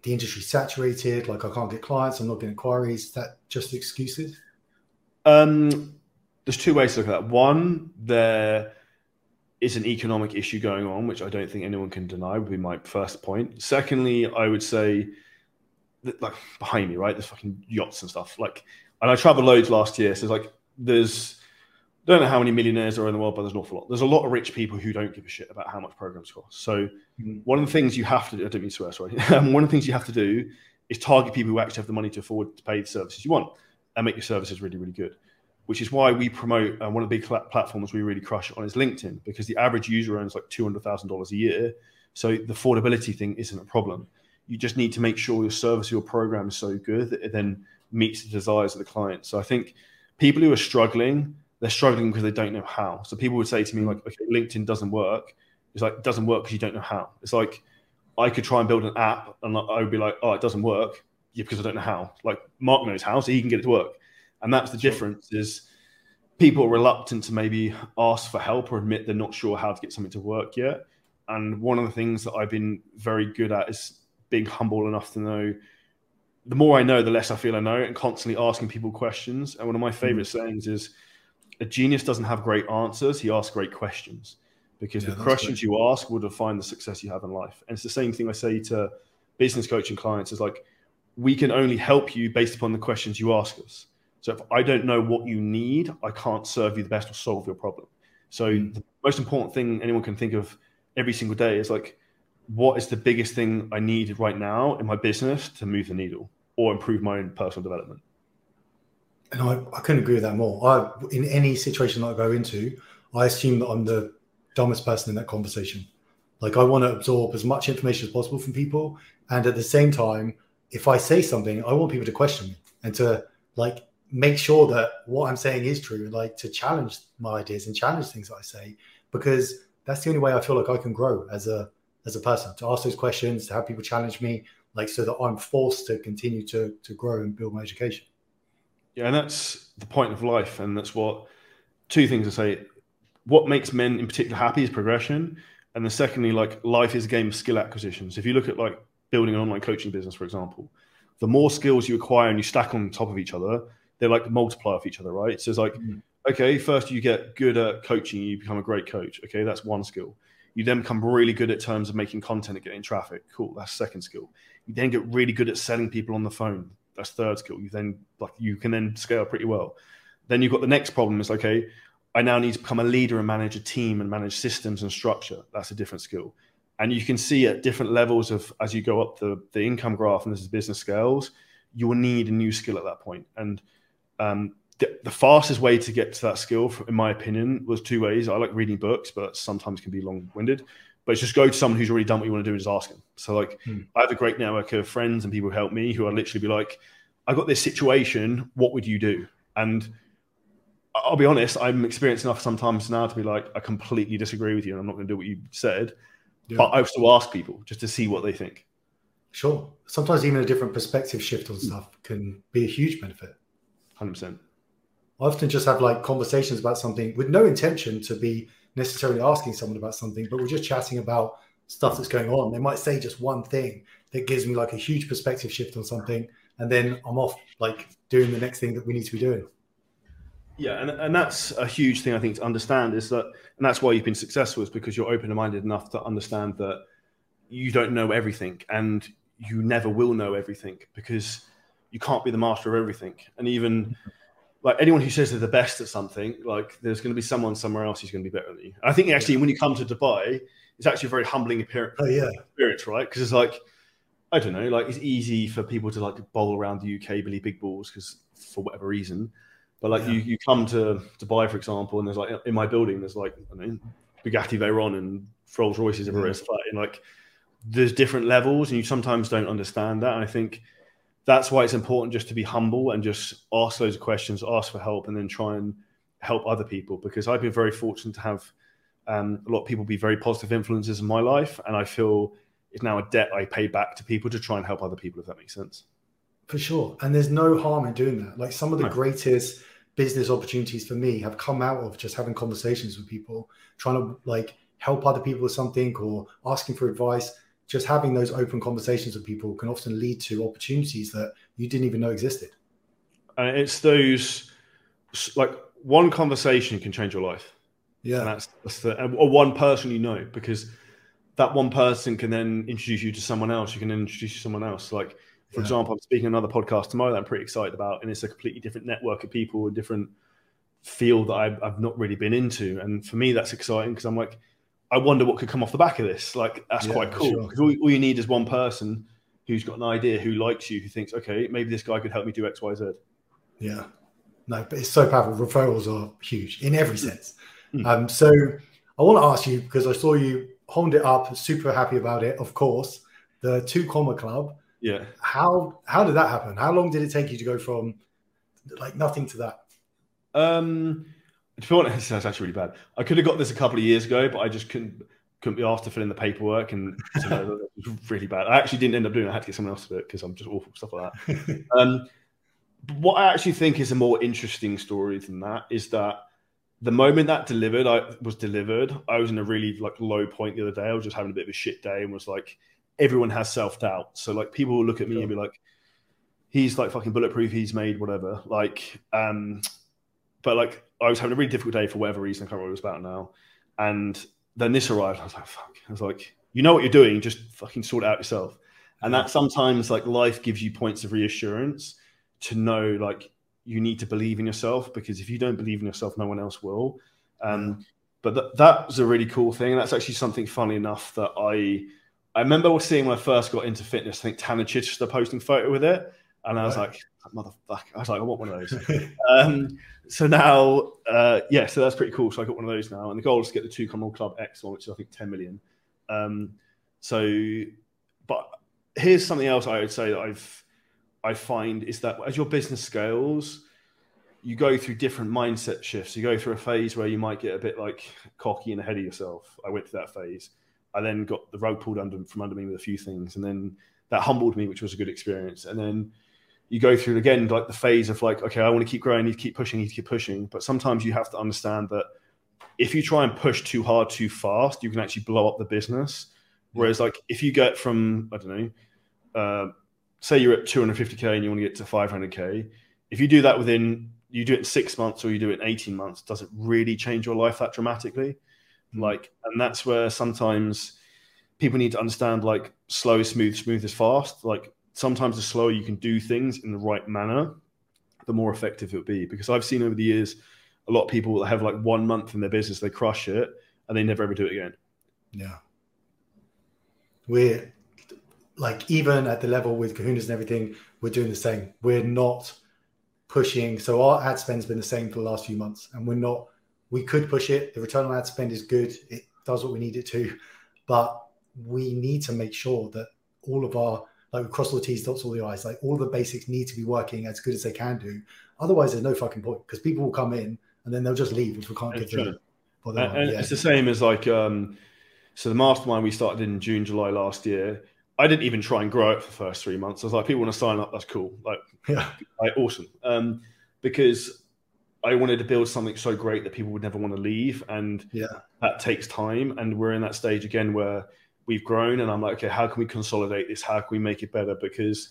the industry's saturated, like I can't get clients, I'm not getting inquiries, that just excuses? Um, there's two ways to look at that. One, there is an economic issue going on, which I don't think anyone can deny, would be my first point. Secondly, I would say that, like behind me, right? There's fucking yachts and stuff. Like and I traveled loads last year. So like there's I don't know how many millionaires are in the world, but there's an awful lot. There's a lot of rich people who don't give a shit about how much programs cost. So mm-hmm. one of the things you have to do, I don't mean to swear, sorry. one of the things you have to do is target people who actually have the money to afford to pay the services you want and make your services really, really good. Which is why we promote uh, one of the big platforms we really crush on is LinkedIn because the average user earns like two hundred thousand dollars a year. So the affordability thing isn't a problem. You just need to make sure your service, your program is so good that it then meets the desires of the client. So I think people who are struggling, they're struggling because they don't know how. So people would say to me like, okay, LinkedIn doesn't work. It's like it doesn't work because you don't know how. It's like I could try and build an app and I would be like, oh, it doesn't work yeah, because I don't know how. Like Mark knows how, so he can get it to work. And that's the difference is people are reluctant to maybe ask for help or admit they're not sure how to get something to work yet. And one of the things that I've been very good at is being humble enough to know the more I know, the less I feel I know, and constantly asking people questions. And one of my favorite mm. sayings is, "A genius doesn't have great answers; he asks great questions." Because yeah, the questions great. you ask will define the success you have in life. And it's the same thing I say to business coaching clients: is like, we can only help you based upon the questions you ask us. So if I don't know what you need, I can't serve you the best or solve your problem. So mm. the most important thing anyone can think of every single day is like, what is the biggest thing I need right now in my business to move the needle or improve my own personal development? And I, I couldn't agree with that more. I, in any situation that I go into, I assume that I'm the dumbest person in that conversation. Like I want to absorb as much information as possible from people, and at the same time, if I say something, I want people to question me and to like make sure that what I'm saying is true, like to challenge my ideas and challenge things that I say, because that's the only way I feel like I can grow as a as a person to ask those questions, to have people challenge me, like so that I'm forced to continue to to grow and build my education. Yeah, and that's the point of life, and that's what two things I say. What makes men in particular happy is progression, and then secondly, like life is a game of skill acquisition. So if you look at like building an online coaching business, for example, the more skills you acquire and you stack on top of each other, they're like multiply off each other, right? So it's like, mm. okay, first you get good at coaching, you become a great coach. Okay, that's one skill. You then become really good at terms of making content and getting traffic. Cool, that's second skill. You then get really good at selling people on the phone. That's third skill. You then like you can then scale pretty well. Then you've got the next problem is okay, I now need to become a leader and manage a team and manage systems and structure. That's a different skill. And you can see at different levels of as you go up the, the income graph and this is business scales, you will need a new skill at that point. And um, the, the, fastest way to get to that skill, in my opinion, was two ways. I like reading books, but sometimes can be long winded. But it's just go to someone who's already done what you want to do and just ask them. So, like, hmm. I have a great network of friends and people who help me who are literally be like, I got this situation. What would you do? And I'll be honest, I'm experienced enough sometimes now to be like, I completely disagree with you and I'm not going to do what you said. Yeah. But I still ask people just to see what they think. Sure. Sometimes even a different perspective shift on stuff can be a huge benefit. 100%. I often just have like conversations about something with no intention to be necessarily asking someone about something, but we're just chatting about stuff that's going on. They might say just one thing that gives me like a huge perspective shift on something, and then I'm off like doing the next thing that we need to be doing. Yeah, and, and that's a huge thing I think to understand is that, and that's why you've been successful is because you're open minded enough to understand that you don't know everything and you never will know everything because you can't be the master of everything. And even like anyone who says they're the best at something, like there's going to be someone somewhere else who's going to be better than you. I think actually, yeah. when you come to Dubai, it's actually a very humbling appearance, oh, yeah. experience, right? Because it's like, I don't know, like it's easy for people to like bowl around the UK, Billy Big Balls, because for whatever reason. But like yeah. you, you come to Dubai, for example, and there's like in my building, there's like I mean, Bugatti Veyron and Rolls Royces everywhere. Yeah. And like there's different levels, and you sometimes don't understand that. And I think that's why it's important just to be humble and just ask those questions, ask for help, and then try and help other people. Because I've been very fortunate to have um, a lot of people be very positive influences in my life, and I feel it's now a debt I pay back to people to try and help other people. If that makes sense. For sure, and there's no harm in doing that. Like some of the no. greatest business opportunities for me have come out of just having conversations with people, trying to like help other people with something or asking for advice just having those open conversations with people can often lead to opportunities that you didn't even know existed. And it's those like one conversation can change your life. Yeah, and that's, that's the or one person you know because that one person can then introduce you to someone else. You can then introduce you to someone else. Like for yeah. example, I'm speaking another podcast tomorrow that I'm pretty excited about, and it's a completely different network of people, a different field that I've, I've not really been into. And for me, that's exciting because I'm like I wonder what could come off the back of this. Like that's yeah, quite cool because sure. all, all, you need is one person who's got an idea, who likes you, who thinks, okay, maybe this guy could help me do X, Y, Z. Yeah, no, but it's so powerful. Referrals are huge in every sense. Mm. Um, so I want to ask you because I saw you honed it up, super happy about it. Of course, the two comma club. Yeah. How how did that happen? How long did it take you to go from like nothing to that? Um to be honest, that's actually really bad. I could have got this a couple of years ago, but I just couldn't couldn't be asked to fill in the paperwork, and so it was really bad. I actually didn't end up doing it. I had to get someone else to do it because I'm just awful stuff like that. um, what I actually think is a more interesting story than that is that the moment that delivered, I was delivered. I was in a really like low point the other day. I was just having a bit of a shit day and was like, everyone has self doubt. So like people will look at me sure. and be like, he's like fucking bulletproof. He's made whatever. Like, um, but like I was having a really difficult day for whatever reason. I can't remember what it was about now. And then this arrived. I was like, fuck. I was like, you know what you're doing. Just fucking sort it out yourself. And that sometimes like life gives you points of reassurance to know like you need to believe in yourself because if you don't believe in yourself, no one else will. Um, but th- that was a really cool thing. And that's actually something funny enough that I I remember seeing when I first got into fitness. I think Tanner Chidester posting photo with it, and I was right. like, motherfucker. I was like, I want one of those. um, so now, uh, yeah, so that's pretty cool. So I got one of those now, and the goal is to get the two Comma Club X one, which is I think 10 million. Um, so, but here's something else I would say that I've I find is that as your business scales, you go through different mindset shifts. You go through a phase where you might get a bit like cocky and ahead of yourself. I went through that phase. I then got the rug pulled under from under me with a few things, and then that humbled me, which was a good experience. And then you go through again like the phase of like, okay, I want to keep growing, I need to keep pushing, I need to keep pushing. But sometimes you have to understand that if you try and push too hard too fast, you can actually blow up the business. Whereas like if you get from I don't know, uh, say you're at 250k and you want to get to 500k, if you do that within you do it in six months or you do it in 18 months, does it really change your life that dramatically? Mm-hmm. Like, and that's where sometimes people need to understand like slow is smooth, smooth is fast. Like sometimes the slower you can do things in the right manner, the more effective it will be. Because I've seen over the years a lot of people that have like one month in their business, they crush it and they never ever do it again. Yeah. We're like, even at the level with kahunas and everything, we're doing the same. We're not pushing. So our ad spend's been the same for the last few months and we're not, we could push it. The return on ad spend is good. It does what we need it to, but we need to make sure that all of our like cross all the T's, dots all the I's. Like all the basics need to be working as good as they can do. Otherwise, there's no fucking point because people will come in and then they'll just leave if we can't get them. And, and yeah. it's the same as like um, so the mastermind we started in June, July last year. I didn't even try and grow it for the first three months. I was like, people want to sign up, that's cool. Like, yeah, like awesome. Um, because I wanted to build something so great that people would never want to leave, and yeah, that takes time. And we're in that stage again where we've grown, and I'm like, okay, how can we consolidate this? How can we make it better? Because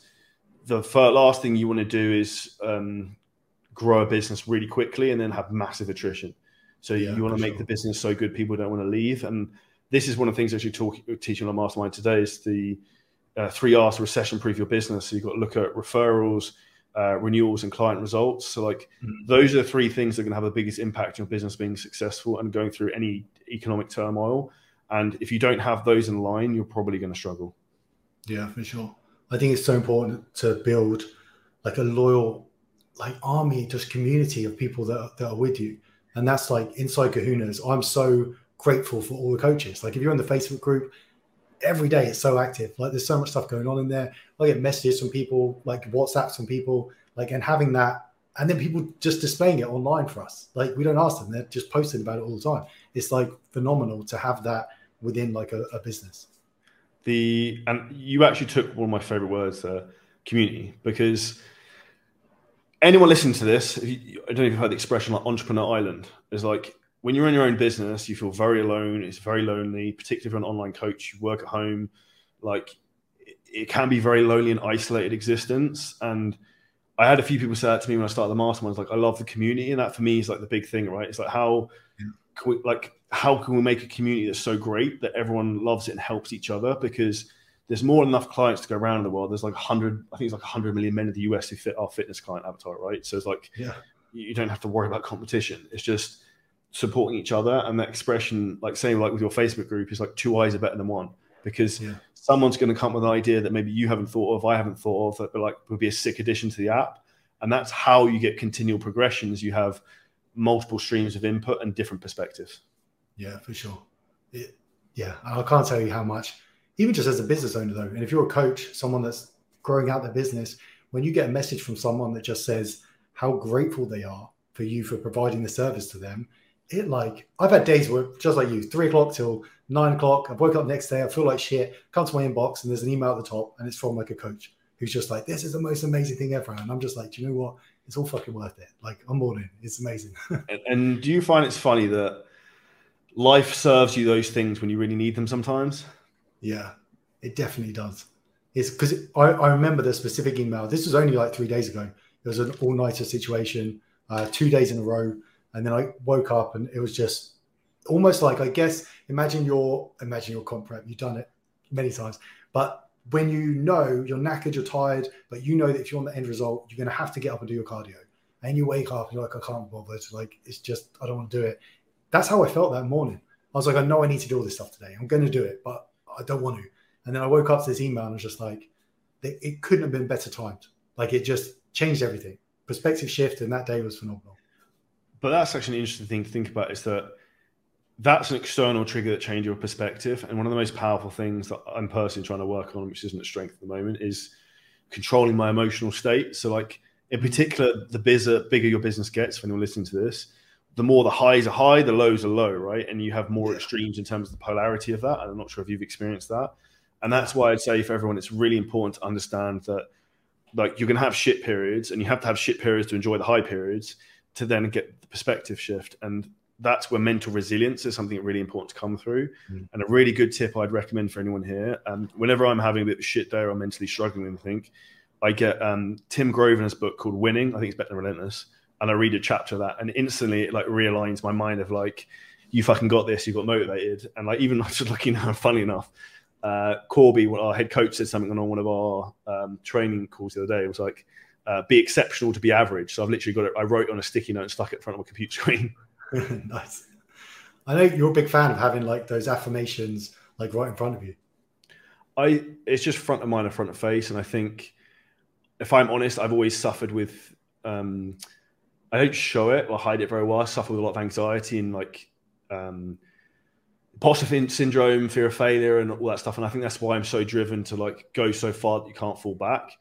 the first, last thing you want to do is um, grow a business really quickly and then have massive attrition. So yeah, you want to make sure. the business so good people don't want to leave. And this is one of the things that you talk teaching on mastermind today is the uh, three R's to recession proof your business. So you've got to look at referrals, uh, renewals, and client results. So like mm-hmm. those are the three things that are going to have the biggest impact on your business being successful and going through any economic turmoil. And if you don't have those in line, you're probably going to struggle. Yeah, for sure. I think it's so important to build like a loyal, like army, just community of people that, that are with you. And that's like inside Kahunas. I'm so grateful for all the coaches. Like if you're in the Facebook group, every day it's so active. Like there's so much stuff going on in there. I get messages from people, like WhatsApps from people, like and having that, and then people just displaying it online for us. Like we don't ask them; they're just posting about it all the time. It's like phenomenal to have that within like a, a business. The and you actually took one of my favorite words, uh, community, because anyone listening to this, I don't know if you've heard the expression like entrepreneur island. Is like when you're in your own business, you feel very alone. It's very lonely, particularly if you're an online coach. You work at home, like it, it can be very lonely and isolated existence. And I had a few people say that to me when I started the mastermind. It's Like, I love the community, and that for me is like the big thing, right? It's like how, can we, like, how can we make a community that's so great that everyone loves it and helps each other? Because there's more than enough clients to go around in the world. There's like 100, I think it's like 100 million men in the US who fit our fitness client avatar, right? So it's like, yeah, you don't have to worry about competition. It's just supporting each other and that expression like saying like with your facebook group is like two eyes are better than one because yeah. someone's going to come with an idea that maybe you haven't thought of i haven't thought of that but like would be a sick addition to the app and that's how you get continual progressions you have multiple streams of input and different perspectives yeah for sure it, yeah i can't tell you how much even just as a business owner though and if you're a coach someone that's growing out their business when you get a message from someone that just says how grateful they are for you for providing the service to them it like I've had days where just like you, three o'clock till nine o'clock. I woke up next day, I feel like shit. Come to my inbox and there's an email at the top, and it's from like a coach who's just like, "This is the most amazing thing ever," and I'm just like, "Do you know what? It's all fucking worth it." Like in. It's amazing. and, and do you find it's funny that life serves you those things when you really need them sometimes? Yeah, it definitely does. It's because I, I remember the specific email. This was only like three days ago. It was an all nighter situation, uh, two days in a row and then I woke up and it was just almost like I guess imagine your imagine your comp prep. You've done it many times, but when you know you're knackered, you're tired, but you know that if you want the end result, you're going to have to get up and do your cardio. And you wake up and you're like, I can't bother. It's like it's just I don't want to do it. That's how I felt that morning. I was like, I know I need to do all this stuff today. I'm going to do it, but I don't want to. And then I woke up to this email and I was just like, it couldn't have been better timed. Like it just changed everything. Perspective shift, and that day was phenomenal. But that's actually an interesting thing to think about is that that's an external trigger that changes your perspective. And one of the most powerful things that I'm personally trying to work on, which isn't a strength at the moment, is controlling my emotional state. So, like in particular, the bigger, bigger your business gets, when you're listening to this, the more the highs are high, the lows are low, right? And you have more extremes in terms of the polarity of that. And I'm not sure if you've experienced that. And that's why I'd say for everyone, it's really important to understand that like you can have shit periods and you have to have shit periods to enjoy the high periods to then get the perspective shift. And that's where mental resilience is something really important to come through. Mm. And a really good tip I'd recommend for anyone here. Um, whenever I'm having a bit of shit day or I'm mentally struggling with anything, I get um, Tim Grover's book called Winning. I think it's better than Relentless. And I read a chapter of that, and instantly it like realigns my mind of like, you fucking got this, you got motivated. And like, even I just looking now, funny enough, uh, Corby, our head coach, said something on one of our um, training calls the other day. It was like, uh, be exceptional to be average. So I've literally got it. I wrote on a sticky note and stuck it in front of my computer screen. nice. I know you're a big fan of having like those affirmations like right in front of you. I it's just front of mind and front of face, and I think if I'm honest, I've always suffered with. Um, I don't show it or hide it very well. I suffer with a lot of anxiety and like um, imposter syndrome, fear of failure, and all that stuff. And I think that's why I'm so driven to like go so far that you can't fall back.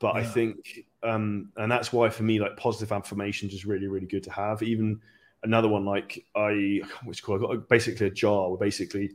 But yeah. I think, um, and that's why for me, like positive affirmations is really, really good to have. Even another one, like I, which called, I got a, basically a jar where basically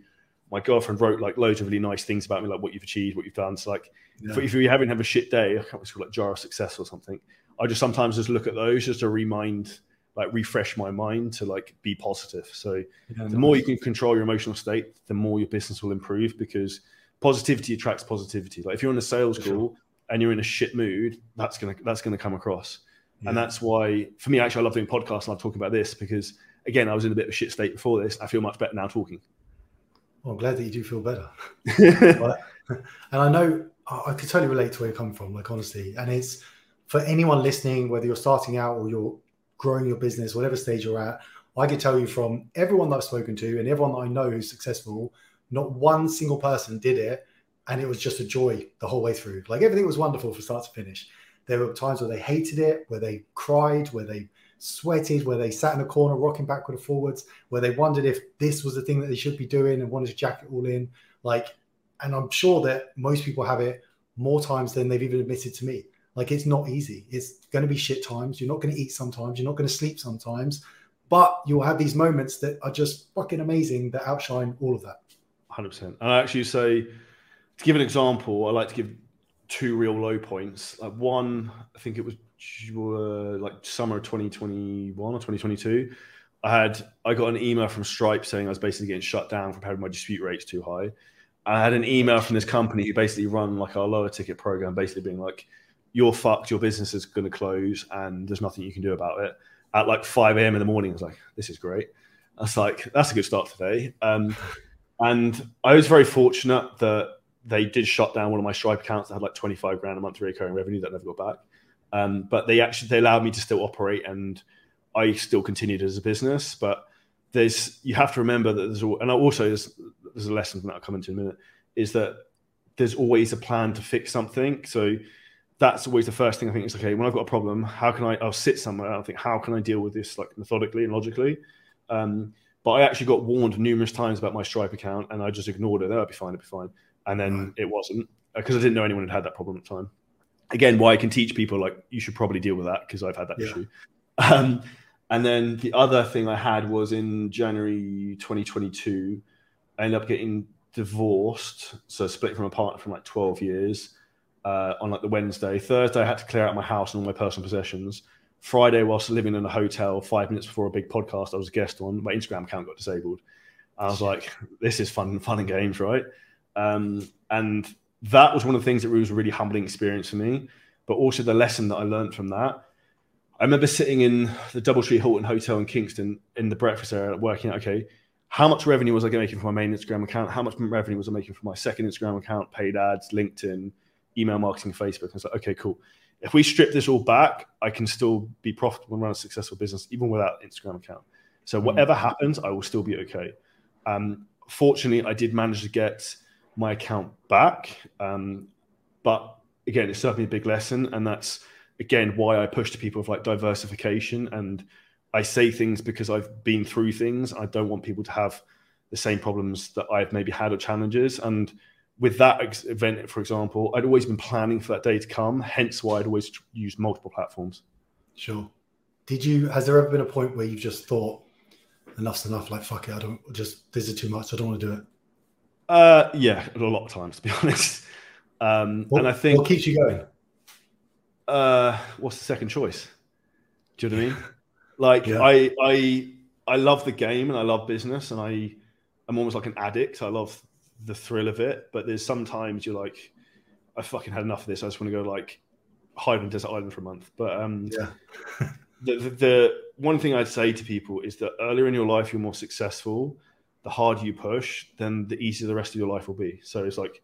my girlfriend wrote like loads of really nice things about me, like what you've achieved, what you've done. So like, yeah. if, you're having have a shit day, I can't called like jar of success or something. I just sometimes just look at those just to remind like refresh my mind to like be positive. So Yeah, the nice. more you can control your emotional state, the more your business will improve because positivity attracts positivity. Like if you're in a sales For sure. call and you're in a shit mood, that's gonna that's gonna come across. Yeah. And that's why for me actually I love doing podcasts and I love talking about this because again I was in a bit of a shit state before this. I feel much better now talking. Well, I'm glad that you do feel better. And I know I I could totally relate to where you're coming from, like honestly. And it's for anyone listening, whether you're starting out or you're growing your business, whatever stage you're at, I can tell you from everyone that I've spoken to and everyone that I know who's successful, not one single person did it. And it was just a joy the whole way through. Like everything was wonderful from start to finish. There were times where they hated it, where they cried, where they sweated, where they sat in a corner rocking backward and forwards, where they wondered if this was the thing that they should be doing and wanted to jack it all in. Like, and I'm sure that most people have it more times than they've even admitted to me. Like, it's not easy. It's going to be shit times. You're not going to eat sometimes. You're not going to sleep sometimes. But you'll have these moments that are just fucking amazing that outshine all of that. Hundred percent. And I actually say to give an example, I like to give two real low points. Like one, I think it was like summer of 2021 or 2022. I had I got an email from Stripe saying I was basically getting shut down from having my dispute rates too high. I had an email from this company who basically run like our lower ticket program, basically being like, "You're fucked. Your business is going to close, and there's nothing you can do about it." At like 5 a.m. in the morning, I was like, "This is great." Was like, "That's a good start today." Um, and I was very fortunate that they did shut down one of my Stripe accounts that had like 25 grand a month recurring revenue that I never got back. Um, but they actually they allowed me to still operate and I still continued as a business. But there's you have to remember that there's and I also there's there's a lesson from that I'll come into in a minute is that there's always a plan to fix something. So that's always the first thing I think is okay when I've got a problem, how can I? I'll sit somewhere. and I'll think how can I deal with this like methodically and logically. Um, but I actually got warned numerous times about my Stripe account, and I just ignored it. That'll be fine. It'd be fine. And then it wasn't because I didn't know anyone had had that problem at the time. Again, why I can teach people like you should probably deal with that because I've had that Yeah. issue. Um, and then the other thing I had was in January 2022, I ended up getting divorced, so split from a partner from like 12 years. Uh, on like the Wednesday, Thursday, I had to clear out my house and all my personal possessions. Friday, whilst living in a hotel, five minutes before a big podcast I was a guest on, my Instagram account got disabled. I was like, "This is fun, fun and games, right?" Um, and that was one of the things that was a really humbling experience for me. But also the lesson that I learned from that. I remember sitting in the DoubleTree Hilton Hotel in Kingston in the breakfast area, working out, okay, how much revenue was I making from my main Instagram account? How much revenue was I making from my second Instagram account, paid ads, LinkedIn, email marketing, Facebook? And it's like, okay, cool. If we strip this all back, I can still be profitable and run a successful business even without Instagram account. So whatever happens, I will still be okay. Um, fortunately, I did manage to get my account back, um, but again, it's certainly a big lesson, and that's again why I push to people of like diversification. And I say things because I've been through things. I don't want people to have the same problems that I've maybe had or challenges. And with that ex- event, for example, I'd always been planning for that day to come. Hence, why I'd always used multiple platforms. Sure. Did you, has there ever been a point where you've just thought, enough's enough, like, fuck it, I don't just, this is too much, I don't want to do it? Uh, yeah, a lot of times, to be honest. Um, What, and I think what keeps you going? uh, what's the second choice? Do you know what I mean? Like Yeah. I I I love the game and I love business and I I'm almost like an addict. I love the thrill of it, but there's sometimes you're like, I fucking had enough of this. I just want to go like hide on desert island for a month. But um, Yeah. the, the, the one thing I'd say to people is that earlier in your life you're more successful. The harder you push, then the easier the rest of your life will be. So it's like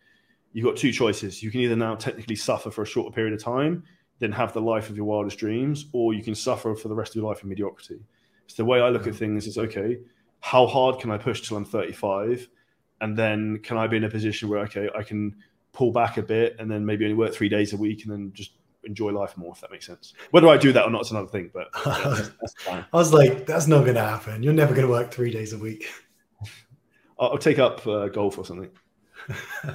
you've got two choices. You can either now technically suffer for a shorter period of time, then have the life of your wildest dreams, or you can suffer for the rest of your life in mediocrity. So the way I look at things is okay, how hard can I push till I'm 35? And then can I be in a position where, okay, I can pull back a bit and then maybe only work three days a week and then just enjoy life more, if that makes sense. Whether I do that or not is another thing, but yeah, that's, that's fine. I was like, that's not going to happen. You're never going to work three days a week. I'll, take up uh, golf or something.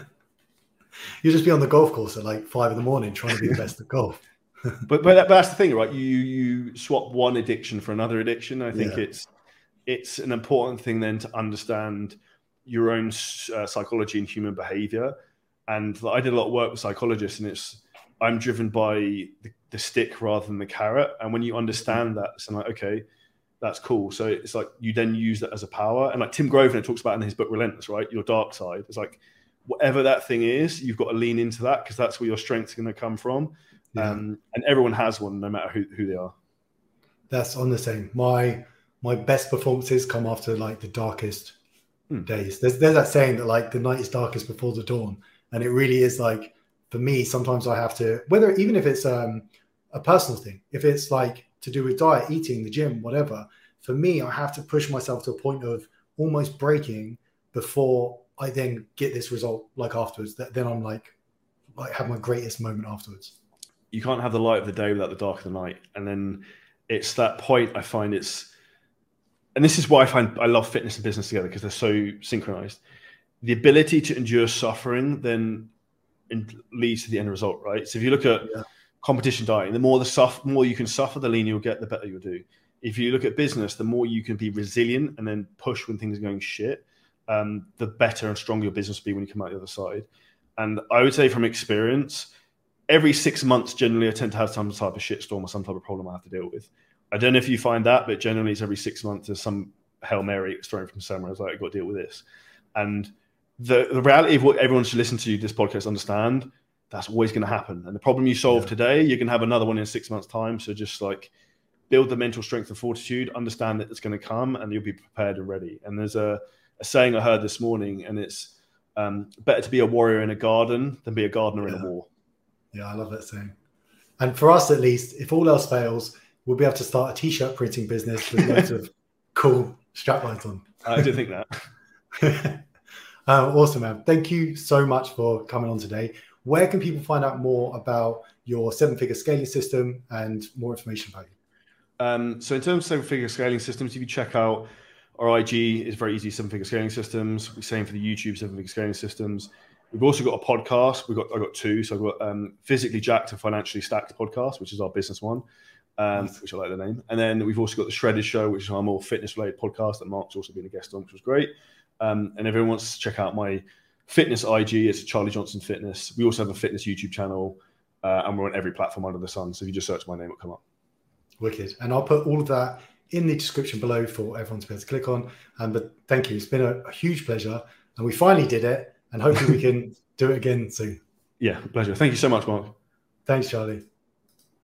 You'll just be on the golf course at like five in the morning trying to be the best at golf. but but, that, but that's the thing, right? You you swap one addiction for another addiction. I think Yeah. it's it's an important thing then to understand your own uh, psychology and human behavior. And I did a lot of work with psychologists, and it's I'm driven by the, the stick rather than the carrot. And when you understand that, it's like okay, that's cool. So it's like you then use that as a power. And like Tim Grover talks about in his book Relentless, right? Your dark side. It's like whatever that thing is, you've got to lean into that because that's where your strength's going to come from. Yeah. Um, and everyone has one, no matter who, who they are. That's on the same. My my best performances come after like the darkest hmm. days. There's there's that saying that like the night is darkest before the dawn, and it really is like for me. Sometimes I have to whether even if it's um, a personal thing, if it's like to do with diet, eating, the gym, whatever. For me, I have to push myself to a point of almost breaking before I then get this result. Like afterwards, that then I'm like, like have my greatest moment afterwards. You can't have the light of the day without the dark of the night, and then it's that point. I find it's, and this is why I find I love fitness and business together because they're so synchronized. The ability to endure suffering then leads to the end result, right? So if you look at yeah competition dieting, the more the suffer, more you can suffer, the leaner you'll get, the better you'll do. If you look at business, the more you can be resilient and then push when things are going shit, um, the better and stronger your business will be when you come out the other side. And I would say from experience, every six months, generally, I tend to have some type of shitstorm or some type of problem I have to deal with. I don't know if you find that, but generally, it's every six months there's some hail mary thrown from somewhere. I was like, I got to deal with this. And the the reality of what everyone should listen to this podcast understand that's always going to happen. And the problem you solve yeah. today, you can have another one in six months' time. So just like build the mental strength and fortitude, understand that it's going to come, and you'll be prepared and ready. And there's a, a saying I heard this morning, and it's um, better to be a warrior in a garden than be a gardener yeah. in a war. Yeah, I love that saying. And for us, at least, if all else fails, we'll be able to start a t-shirt printing business with loads of cool straplines on. I do think that. uh, awesome, man. Thank you so much for coming on today. Where can people find out more about your seven figure scaling system and more information about you? Um, so, in terms of seven figure scaling systems, if you check out our IG, is very easy seven figure scaling systems. We're same for the YouTube seven figure scaling systems. We've also got a podcast. We've got I got two. So I've got um, physically jacked and financially stacked podcast, which is our business one, um, nice. which I like the name. And then we've also got the Shredded Show, which is our more fitness related podcast that Mark's also been a guest on, which was great. Um, and everyone wants to check out my fitness IG. is Charlie Johnson Fitness. We also have a fitness YouTube channel, uh, and we're on every platform under the sun. So if you just search my name, it'll come up. Wicked. And I'll put all of that in the description below for everyone to be able to click on. Um, but thank you. It's been a, a huge pleasure. And we finally did it. And hopefully we can do it again soon. Yeah, pleasure. Thank you so much, Mark. Thanks, Charlie.